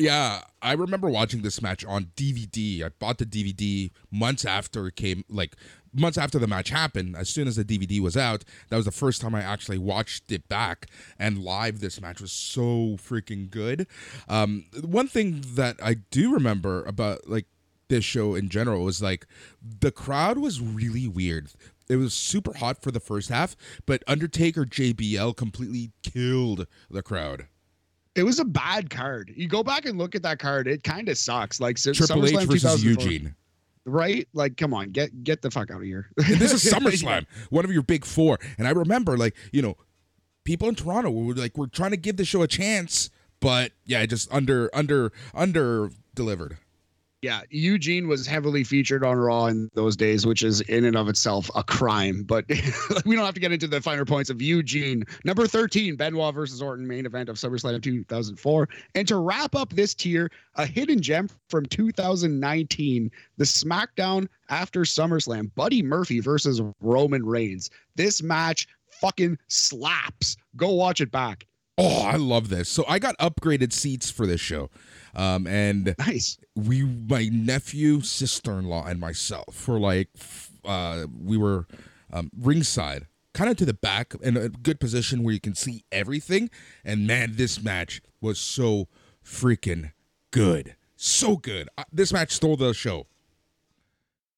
Yeah, I remember watching this match on DVD. I bought the DVD months after it came, like months after the match happened, as soon as the DVD was out, that was the first time I actually watched it back. And live, this match was so freaking good. Um, one thing that I do remember about like this show in general was like the crowd was really weird. It was super hot for the first half, but Undertaker JBL completely killed the crowd. It was a bad card. You go back and look at that card; it kind of sucks. Like Triple H versus Eugene right? Like, come on, get get the fuck out of here. this is SummerSlam, one of your big four. And I remember, like, you know, people in Toronto were like, we're trying to give the show a chance, but yeah, just under under under delivered. Yeah, Eugene was heavily featured on Raw in those days, which is in and of itself a crime. But we don't have to get into the finer points of Eugene. Number 13, Benoit versus Orton, main event of SummerSlam 2004. And to wrap up this tier, a hidden gem from 2019, the SmackDown after SummerSlam, Buddy Murphy versus Roman Reigns. This match fucking slaps. Go watch it back. Oh, I love this. So I got upgraded seats for this show. Um, and nice. We, my nephew, sister-in-law, and myself were like, uh, we were um, ringside, kind of to the back, in a good position where you can see everything. And man, this match was so freaking good, so good. Uh, this match stole the show.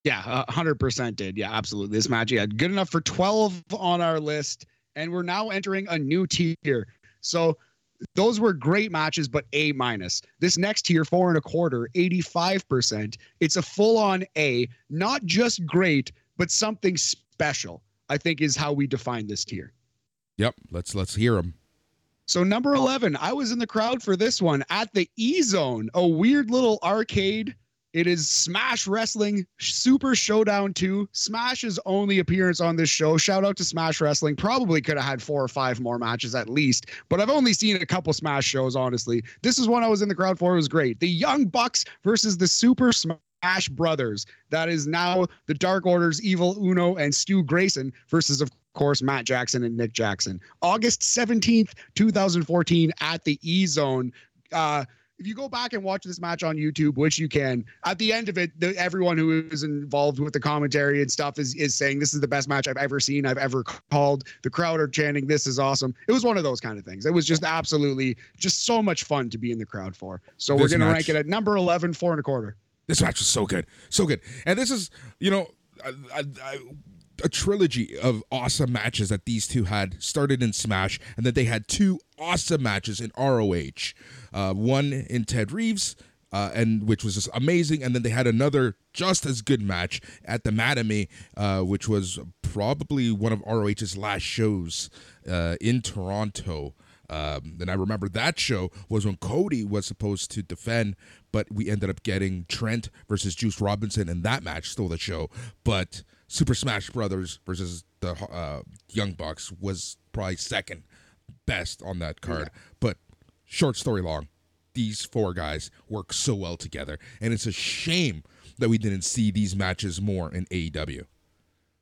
Yeah, hundred percent did. Yeah, absolutely. This match, yeah, good enough for twelve on our list, and we're now entering a new tier. So those were great matches, but A minus. This next tier, four and a quarter, 85%. It's a full on A, not just great, but something special, I think is how we define this tier. Yep. Let's let's hear them. So number 11, I was in the crowd for this one at the E Zone, a weird little arcade it is Smash Wrestling Super Showdown 2. Smash's only appearance on this show. Shout out to Smash Wrestling. Probably could have had four or five more matches at least, but I've only seen a couple Smash shows, honestly. This is one I was in the crowd for. It was great. The Young Bucks versus the Super Smash Brothers. That is now the Dark Order's Evil Uno and Stu Grayson versus, of course, Matt Jackson and Nick Jackson. August 17th, 2014, at the E Zone. Uh, if you go back and watch this match on YouTube, which you can, at the end of it, the, everyone who is involved with the commentary and stuff is is saying this is the best match I've ever seen, I've ever called. The crowd are chanting, "This is awesome." It was one of those kind of things. It was just absolutely just so much fun to be in the crowd for. So this we're gonna rank it at number eleven, four and a quarter. This match was so good, so good, and this is you know. I, I, I, a trilogy of awesome matches that these two had started in Smash, and then they had two awesome matches in ROH. Uh, one in Ted Reeves, uh, and which was just amazing. And then they had another just as good match at the Mattamy, uh, which was probably one of ROH's last shows uh, in Toronto. Um, and I remember that show was when Cody was supposed to defend, but we ended up getting Trent versus Juice Robinson, and that match stole the show. But Super Smash Brothers versus the uh, Young Bucks was probably second best on that card. Yeah. But short story long, these four guys work so well together, and it's a shame that we didn't see these matches more in AEW.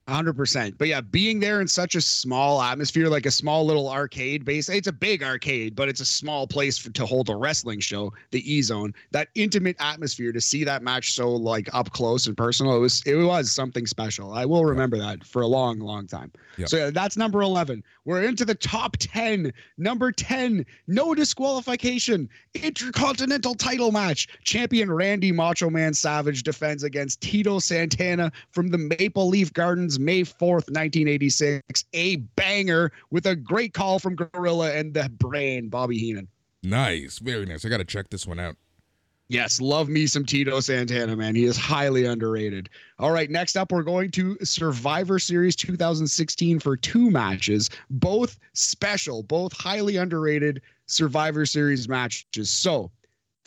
100%. But yeah, being there in such a small atmosphere, like a small little arcade base, it's a big arcade, but it's a small place for, to hold a wrestling show, the E Zone. That intimate atmosphere to see that match so like up close and personal, it was it was something special. I will remember that for a long, long time. Yep. So yeah, that's number 11. We're into the top 10. Number 10, no disqualification, intercontinental title match. Champion Randy Macho Man Savage defends against Tito Santana from the Maple Leaf Gardens May 4th, 1986. A banger with a great call from Gorilla and the brain, Bobby Heenan. Nice. Very nice. I got to check this one out. Yes, love me some Tito Santana, man. He is highly underrated. All right, next up, we're going to Survivor Series 2016 for two matches, both special, both highly underrated Survivor Series matches. So,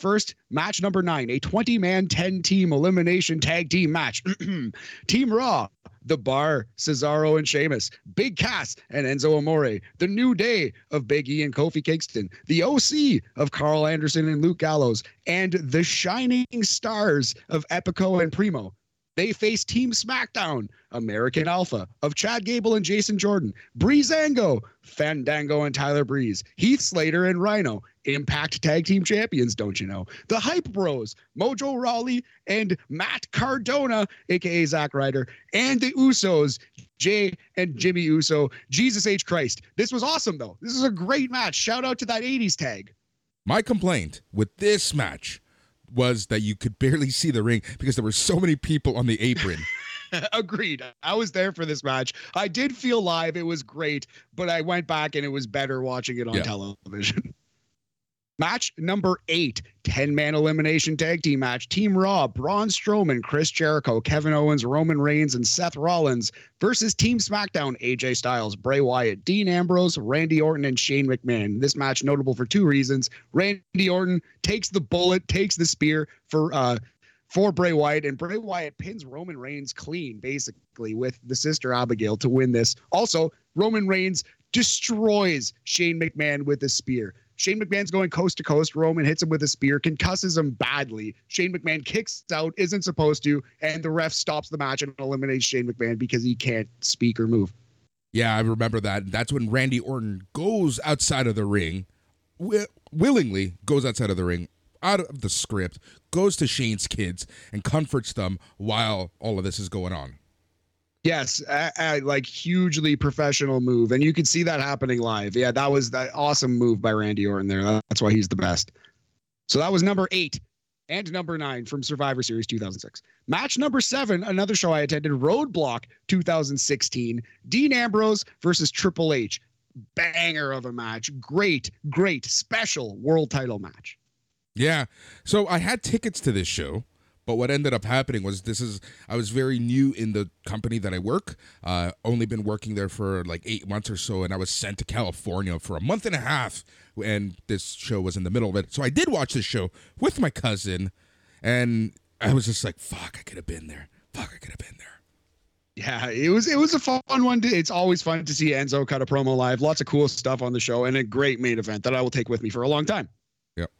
First, match number nine, a 20 man, 10 team elimination tag team match. team Raw The Bar, Cesaro and Sheamus, Big Cass and Enzo Amore, The New Day of Big E and Kofi Kingston, The OC of Karl Anderson and Luke Gallows, and the Shining Stars of Epico and Primo. They face Team SmackDown, American Alpha of Chad Gable and Jason Jordan, Breezango, Fandango and Tyler Breeze, Heath Slater and Rhino, Impact Tag Team Champions, don't you know? The Hype Bros, Mojo Rawley and Matt Cardona, aka Zack Ryder, and the Usos, Jay and Jimmy Uso. Jesus H. Christ. This was awesome, though. This is a great match. Shout out to that 80s tag. My complaint with this match was that you could barely see the ring because there were so many people on the apron. Agreed. I was there for this match. I did feel live. It was great, but I went back and it was better watching it on Yeah. television. Match number eight 10 man elimination tag team match. Team Raw, Braun Strowman, Chris Jericho, Kevin Owens, Roman Reigns, and Seth Rollins versus Team SmackDown, AJ Styles, Bray Wyatt, Dean Ambrose, Randy Orton, and Shane McMahon. This match notable for two reasons. Randy Orton takes the bullet, takes the spear for uh for Bray Wyatt, and Bray Wyatt pins Roman Reigns clean, basically, with the sister Abigail to win this. Also, Roman Reigns destroys Shane McMahon with a spear. Shane McMahon's going coast to coast. Roman hits him with a spear, concusses him badly. Shane McMahon kicks out, isn't supposed to, and the ref stops the match and eliminates Shane McMahon because he can't speak or move. yeah, I remember that. That's when Randy Orton goes outside of the ring, wi- willingly goes outside of the ring, out of the script, goes to Shane's kids and comforts them while all of this is going on. Yes, a, a, like hugely professional move, and you could see that happening live. Yeah, that was that awesome move by Randy Orton there. That's why he's the best. So that was number eight and number nine from Survivor Series 2006. Match number seven, another show I attended, Roadblock 2016. Dean Ambrose versus Triple H. Banger of a match. Great, great special world title match. Yeah. So I had tickets to this show, but what ended up happening was this is I was very new in the company that I work. Uh, only been working there for like eight months or so, and I was sent to California for a month and a half, and this show was in the middle of it. So I did watch this show with my cousin, and I was just like, "Fuck, I could have been there. Fuck, I could have been there." Yeah, it was it was a fun one. To, it's always fun to see Enzo cut a promo live. Lots of cool stuff on the show, and a great main event that I will take with me for a long time. Yep.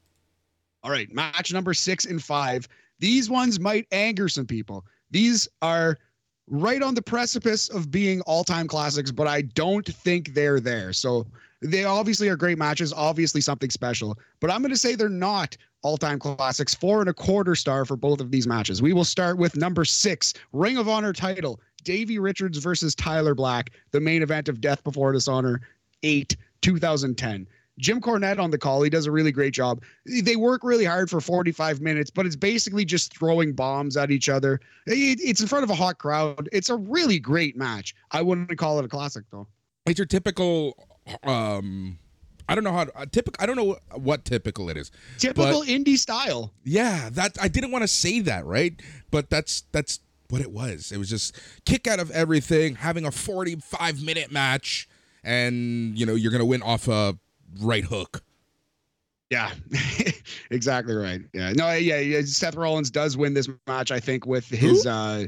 All right, match number six and five. These ones might anger some people. These are right on the precipice of being all-time classics, but I don't think they're there. So they obviously are great matches, obviously something special, but I'm going to say they're not all-time classics. Four and a quarter star for both of these matches. We will start with number six, Ring of Honor title, Davey Richards versus Tyler Black, the main event of Death Before Dishonor, eight, 2010. Jim Cornette on the call. He does a really great job. They work really hard for 45 minutes, but it's basically just throwing bombs at each other. It- it's in front of a hot crowd. It's a really great match. I wouldn't call it a classic though. It's your typical. um I don't know how. To, typical. I don't know what typical it is. Typical indie style. Yeah, that I didn't want to say that, right? But that's that's what it was. It was just kick out of everything, having a 45 minute match, and you know you're gonna win off a right hook. Yeah, exactly right. Yeah, no, yeah, yeah. Seth Rollins does win this match, I think, with his uh,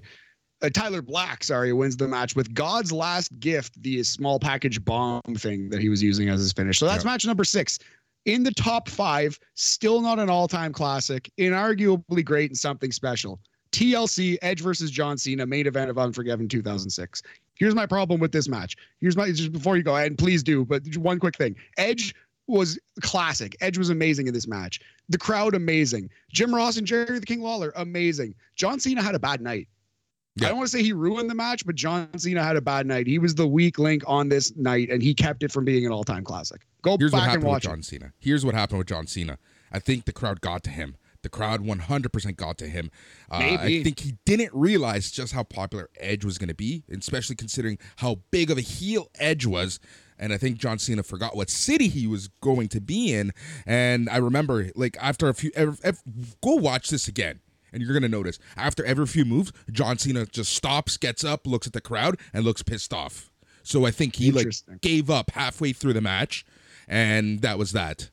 uh, Tyler Black. Sorry, wins the match with God's last gift, the small package bomb thing that he was using as his finish. So that's Yeah. match number six. In the top five, still not an all-time classic, inarguably great and something special. TLC Edge versus John Cena, main event of Unforgiven 2006. Here's my problem with this match. Here's my just before you go, and please do, but one quick thing. Edge was classic. Edge was amazing in this match. The crowd amazing. Jim Ross and Jerry the King Lawler amazing. John Cena had a bad night. Yeah. I don't want to say he ruined the match, but John Cena had a bad night. He was the weak link on this night, and he kept it from being an all-time classic. Go Here's what back and happened with watch. John Cena. Here's what happened with John Cena. I think the crowd got to him. The crowd 100% got to him. Uh, I think he didn't realize just how popular Edge was going to be, especially considering how big of a heel Edge was. And I think John Cena forgot what city he was going to be in. And I remember, like, after a few, ev ev- go watch this again. And you're gonna notice after every few moves, John Cena just stops, gets up, looks at the crowd, and looks pissed off. So I think he like gave up halfway through the match, and that was that.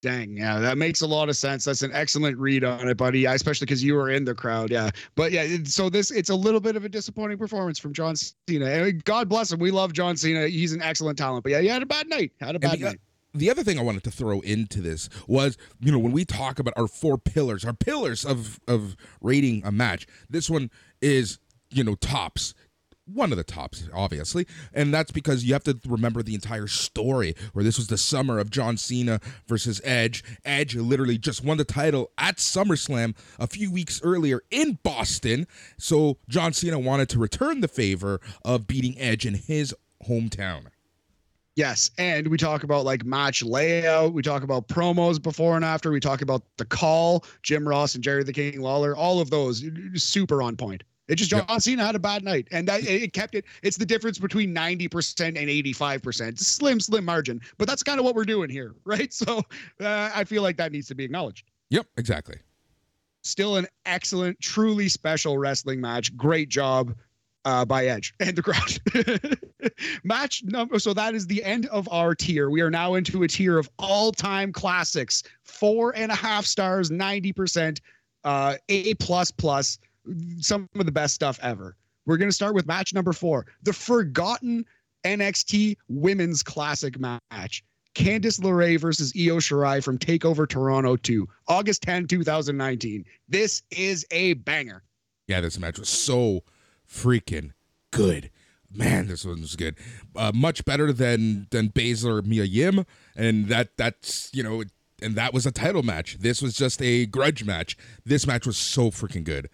Dang, yeah, that makes a lot of sense. That's an excellent read on it, buddy. Especially because you were in the crowd, yeah. But yeah, so this it's a little bit of a disappointing performance from John Cena. And God bless him. We love John Cena. He's an excellent talent. But yeah, he had a bad night. Had a bad the, night. The other thing I wanted to throw into this was, you know, when we talk about our four pillars, our pillars of of rating a match, this one is, you know, tops one of the tops, obviously, and that's because you have to remember the entire story. Where this was the summer of John Cena versus Edge. Edge literally just won the title at SummerSlam a few weeks earlier in Boston, so John Cena wanted to return the favor of beating Edge in his hometown. Yes, and we talk about like match layout. We talk about promos before and after. We talk about the call, Jim Ross and Jerry the King Lawler. All of those super on point. It just John yep. Cena had a bad night, and that it kept it. It's the difference between ninety percent and eighty five percent. Slim, slim margin, but that's kind of what we're doing here, right? So uh, I feel like that needs to be acknowledged. Yep, exactly. Still an excellent, truly special wrestling match. Great job uh, by Edge and the crowd. match number. So that is the end of our tier. We are now into a tier of all time classics. Four and a half stars, ninety percent, uh, A plus plus some of the best stuff ever. We're going to start with match number four, the forgotten NXT Women's Classic match. Candice LeRae versus Io Shirai from Takeover Toronto 2, August 10, 2019. This is a banger. Yeah, this match was so freaking good. Man, this one was good. Uh, much better than than Baszler Mia Yim, and that that's you know, and that was a title match. This was just a grudge match. This match was so freaking good.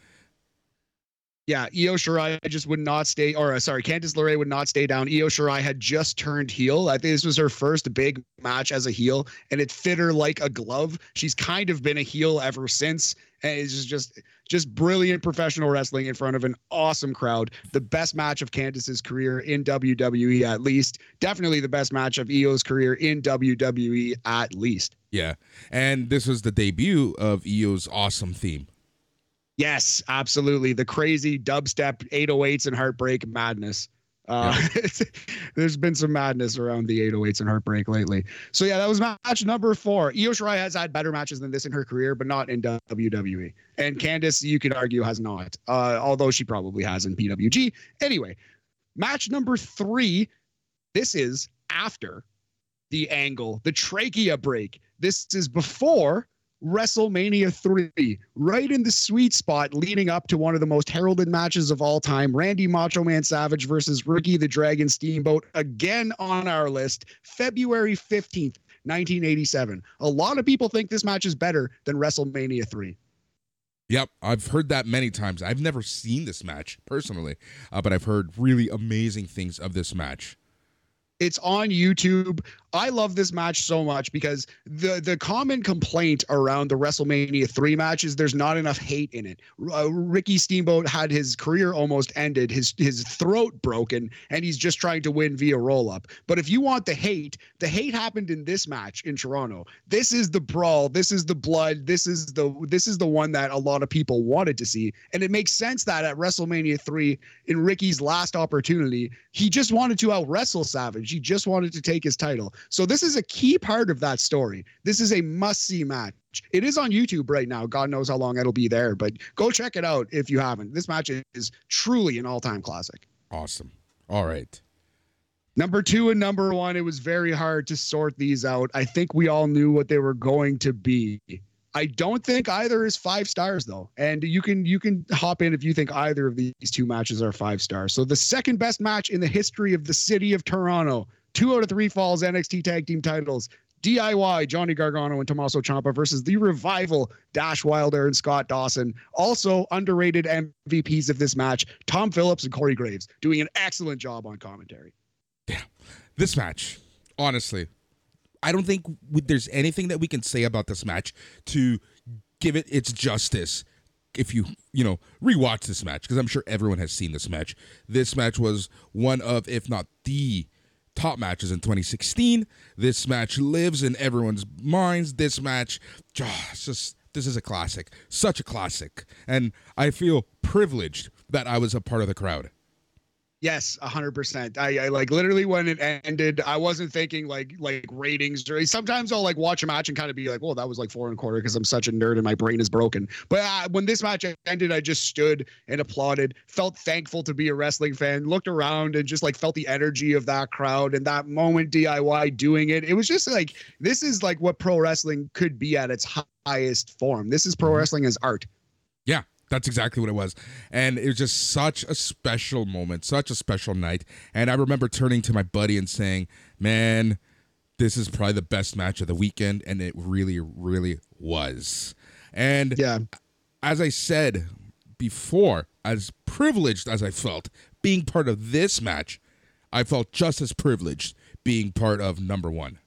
Yeah, Io Shirai just would not stay, or uh, sorry, Candice LeRae would not stay down. Io Shirai had just turned heel. I think this was her first big match as a heel, and it fit her like a glove. She's kind of been a heel ever since, and it's just just just brilliant professional wrestling in front of an awesome crowd. The best match of Candice's career in WWE, at least. Definitely the best match of Io's career in WWE, at least. Yeah, and this was the debut of Io's awesome theme. Yes, absolutely. The crazy dubstep 808s and heartbreak madness. Uh, yeah. there's been some madness around the 808s and heartbreak lately. So yeah, that was match number four. Io Shirai has had better matches than this in her career, but not in WWE. And Candice, you could argue, has not, uh, although she probably has in PWG. Anyway, match number three. This is after the angle, the trachea break. This is before WrestleMania 3, right in the sweet spot leading up to one of the most heralded matches of all time Randy Macho Man Savage versus Ricky the Dragon Steamboat, again on our list, February 15th, 1987. A lot of people think this match is better than WrestleMania 3. Yep, I've heard that many times. I've never seen this match personally, uh, but I've heard really amazing things of this match. It's on YouTube. I love this match so much because the the common complaint around the WrestleMania 3 match is there's not enough hate in it. Uh, Ricky Steamboat had his career almost ended, his his throat broken, and he's just trying to win via roll up. But if you want the hate, the hate happened in this match in Toronto. This is the brawl, this is the blood, this is the this is the one that a lot of people wanted to see. And it makes sense that at WrestleMania 3 in Ricky's last opportunity, he just wanted to out wrestle Savage. He just wanted to take his title. So this is a key part of that story. This is a must see match. It is on YouTube right now. God knows how long it'll be there, but go check it out if you haven't. This match is truly an all time classic. Awesome. All right. Number two and number one, it was very hard to sort these out. I think we all knew what they were going to be. I don't think either is five stars though, and you can you can hop in if you think either of these two matches are five stars. So the second best match in the history of the city of Toronto, Two out of three falls NXT tag team titles. DIY, Johnny Gargano and Tommaso Ciampa versus the revival, Dash Wilder and Scott Dawson. Also underrated MVPs of this match, Tom Phillips and Corey Graves, doing an excellent job on commentary. Yeah. This match, honestly, I don't think there's anything that we can say about this match to give it its justice if you you know rewatch this match because i'm sure everyone has seen this match this match was one of if not the top matches in 2016. This match lives in everyone's minds. This match, oh, just this is a classic, such a classic, and I feel privileged that I was a part of the crowd. Yes, hundred percent. I, I like literally when it ended, I wasn't thinking like like ratings or sometimes I'll like watch a match and kind of be like, well, that was like four and a quarter because I'm such a nerd and my brain is broken. But uh, when this match ended, I just stood and applauded, felt thankful to be a wrestling fan, looked around and just like felt the energy of that crowd and that moment DIY doing it. It was just like this is like what pro wrestling could be at its highest form. This is pro Mm-hmm. wrestling as art. Yeah, that's exactly what it was. And it was just such a special moment, such a special night. And I remember turning to my buddy and saying, Man, this is probably the best match of the weekend. And it really, really was. And Yeah. as I said before, as privileged as I felt being part of this match, I felt just as privileged being part of number one.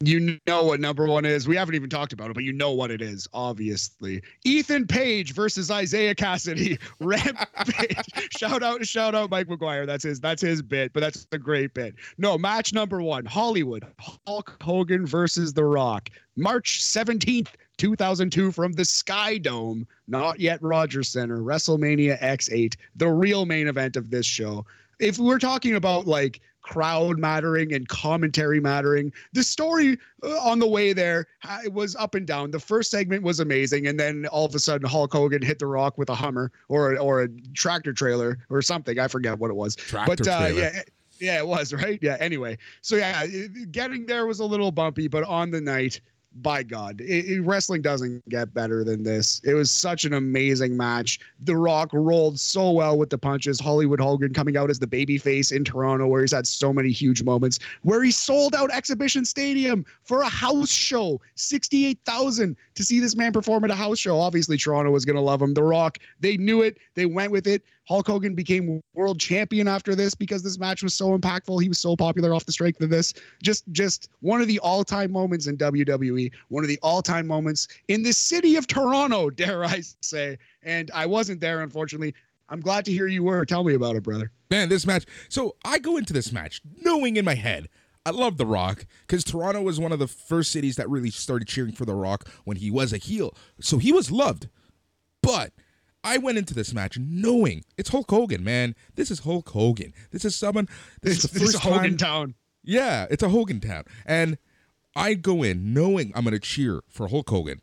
You know what number one is. We haven't even talked about it, but you know what it is, obviously. Ethan Page versus Isiah Kassidy. Rampage. shout out, shout out Mike McGuire. That's his, that's his bit, but that's a great bit. No, match number one, Hollywood. Hulk Hogan versus The Rock. March 17th, 2002 from the Sky Dome, not yet Rogers Center, WrestleMania X8, the real main event of this show. If we're talking about like crowd mattering and commentary mattering, the story uh, on the way there it was up and down. The first segment was amazing, and then all of a sudden Hulk Hogan hit the Rock with a Hummer or or a tractor trailer or something. I forget what it was. Tractor but uh, trailer. yeah. Yeah, it was right. Yeah. Anyway, so yeah, getting there was a little bumpy, but on the night, by God, it, it- wrestling doesn't get better than this. It was such an amazing match. The Rock rolled so well with the punches. Hollywood Hogan coming out as the babyface in Toronto, where he's had so many huge moments, where he sold out Exhibition Stadium for a house show, sixty-eight thousand to see this man perform at a house show. Obviously, Toronto was going to love him. The Rock, they knew it. They went with it. Hulk Hogan became world champion after this because this match was so impactful. He was so popular off the strength of this. Just just one of the all-time moments in WWE, one of the all-time moments in the city of Toronto, dare I say. And I wasn't there unfortunately. I'm glad to hear you were. Tell me about it, brother. Man, this match. So I go into this match knowing in my head I love The Rock because Toronto was one of the first cities that really started cheering for The Rock when he was a heel. So he was loved. But I went into this match knowing it's Hulk Hogan, man. This is Hulk Hogan. This is someone. This This, is the this is first Hogan time. Town. Yeah, it's a Hogan town. And I go in knowing I'm going to cheer for Hulk Hogan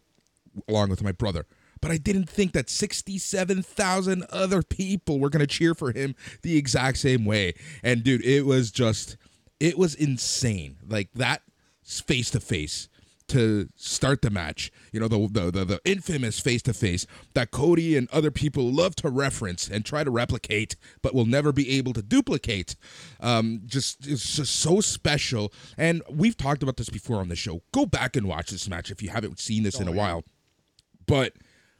along with my brother. But I didn't think that 67,000 other people were going to cheer for him the exact same way. And dude, it was just, it was insane. Like that face to face to start the match. You know, the the the, the infamous face to face that Cody and other people love to reference and try to replicate, but will never be able to duplicate. Um, just it's just so special. And we've talked about this before on the show. Go back and watch this match if you haven't seen this in a while. But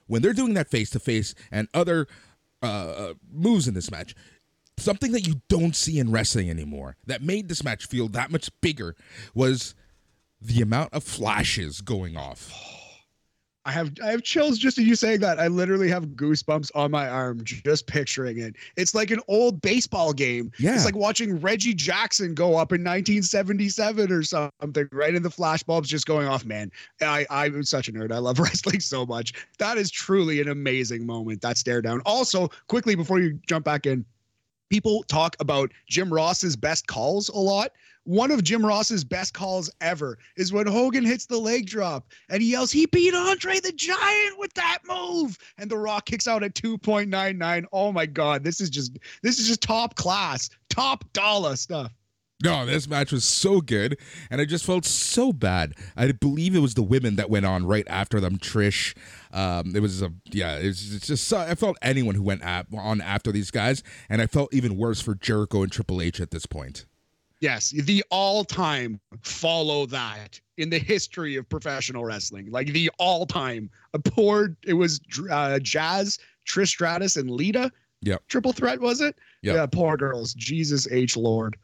when they're doing that face to face and other uh, uh, moves in this match, something that you don't see in wrestling anymore that made this match feel that much bigger was the amount of flashes going off. I have I have chills just in you saying that. I literally have goosebumps on my arm just picturing it. It's like an old baseball game. Yeah. It's like watching Reggie Jackson go up in 1977 or something, right? And the flashbulbs just going off, man. I, I'm such a nerd. I love wrestling so much. That is truly an amazing moment, that stare down. Also, quickly before you jump back in, people talk about Jim Ross's best calls a lot. One of Jim Ross's best calls ever is when Hogan hits the leg drop and he yells, He beat Andre the Giant with that move. And The Rock kicks out at 2.99. Oh my God. This is just this is just top class, top dollar stuff. No, this match was so good, and I just felt so bad. I believe it was the women that went on right after them. Trish, um, it was a yeah. It's, it's just I felt anyone who went on after these guys, and I felt even worse for Jericho and Triple H at this point. Yes, the all-time follow that in the history of professional wrestling. Like the all-time. A poor it was uh, Jazz, Trish Stratus, and Lita. Yep. Triple threat was it? Yep. Yeah, poor girls. Jesus H Lord.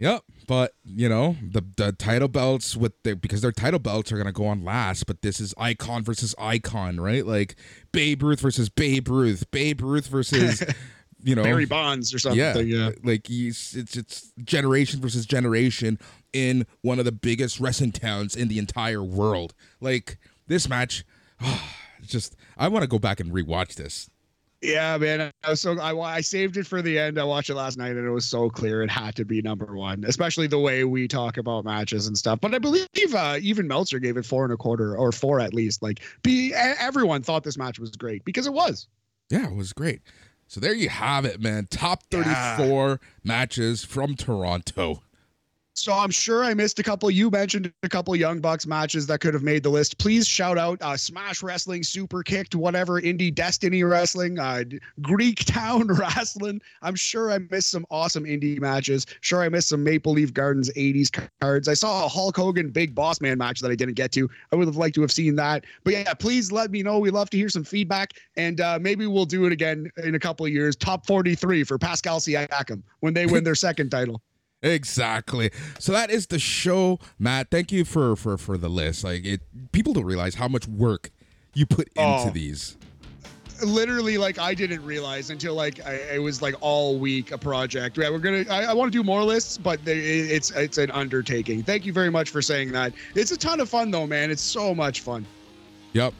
Yep, but you know the the title belts with the because their title belts are gonna go on last, but this is icon versus icon, right? Like Babe Ruth versus Babe Ruth, Babe Ruth versus you know Barry Bonds or something. yeah, Yeah. like he's it's it's generation versus generation in one of the biggest wrestling towns in the entire world. Like this match, it's just I want to go back and rewatch this. Yeah, man. I was so I, I saved it for the end. I watched it last night, and it was so clear it had to be number one, especially the way we talk about matches and stuff. But I believe uh, even Meltzer gave it four and a quarter or four at least. Like, be everyone thought this match was great because it was. Yeah, it was great. So there you have it, man. Top 34 yeah. matches from Toronto. So I'm sure I missed a couple. You mentioned a couple Young Bucks matches that could have made the list. Please shout out uh, Smash Wrestling, Superkick'd, whatever, Indie Destiny Wrestling, uh, Greek Town Wrestling. I'm sure I missed some awesome indie matches. Sure, I missed some Maple Leaf Gardens 80s cards. I saw a Hulk Hogan Big Boss Man match that I didn't get to. I would have liked to have seen that. But yeah, please let me know. We love to hear some feedback, and uh, maybe we'll do it again in a couple of years. Top 43 for Pascal Siakam when they win their second title. Exactly. So that is the show, Matt. Thank you for for for the list. Like it, people don't realize how much work you put oh. into oh, these. Literally, like I didn't realize until like I, it was like all week a project. Yeah, we're gonna. I, I want to do more lists, but they, it's it's an undertaking. Thank you very much for saying that. It's a ton of fun though, man. It's so much fun. Yep.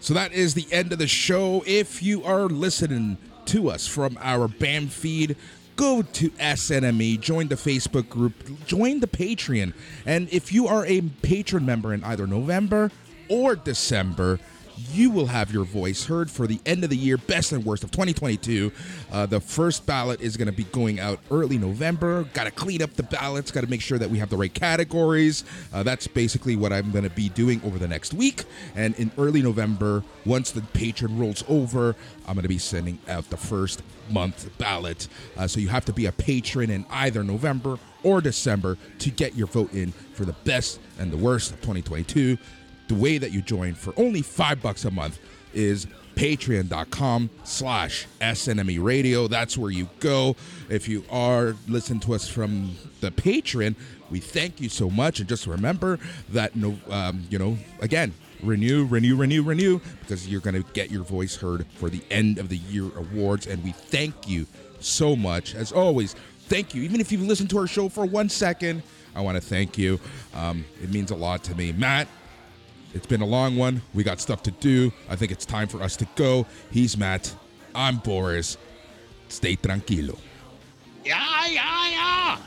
So that is the end of the show. If you are listening to us from our BAM feed, go to SNME, join the Facebook group, join the Patreon. And if you are a patron member in either November or December, you will have your voice heard for the end of the year, best and worst of 2022. Uh, the first ballot is going to be going out early November. Got to clean up the ballots, got to make sure that we have the right categories. Uh, that's basically what I'm going to be doing over the next week. And in early November, once the patron rolls over, I'm going to be sending out the first month ballot. Uh, so you have to be a patron in either November or December to get your vote in for the best and the worst of 2022 the way that you join for only five bucks a month is patreon.com slash snme radio. That's where you go. If you are listening to us from the patreon we thank you so much. And just remember that no um, you know again renew renew renew renew because you're going to get your voice heard for the end of the year awards. And we thank you so much. As always thank you. Even if you've listened to our show for one second i want to thank you. Um, it means a lot to me. Matt it's been a long one. We got stuff to do. I think it's time for us to go. He's Matt. I'm Boris. Stay tranquilo. Yeah, yeah, yeah.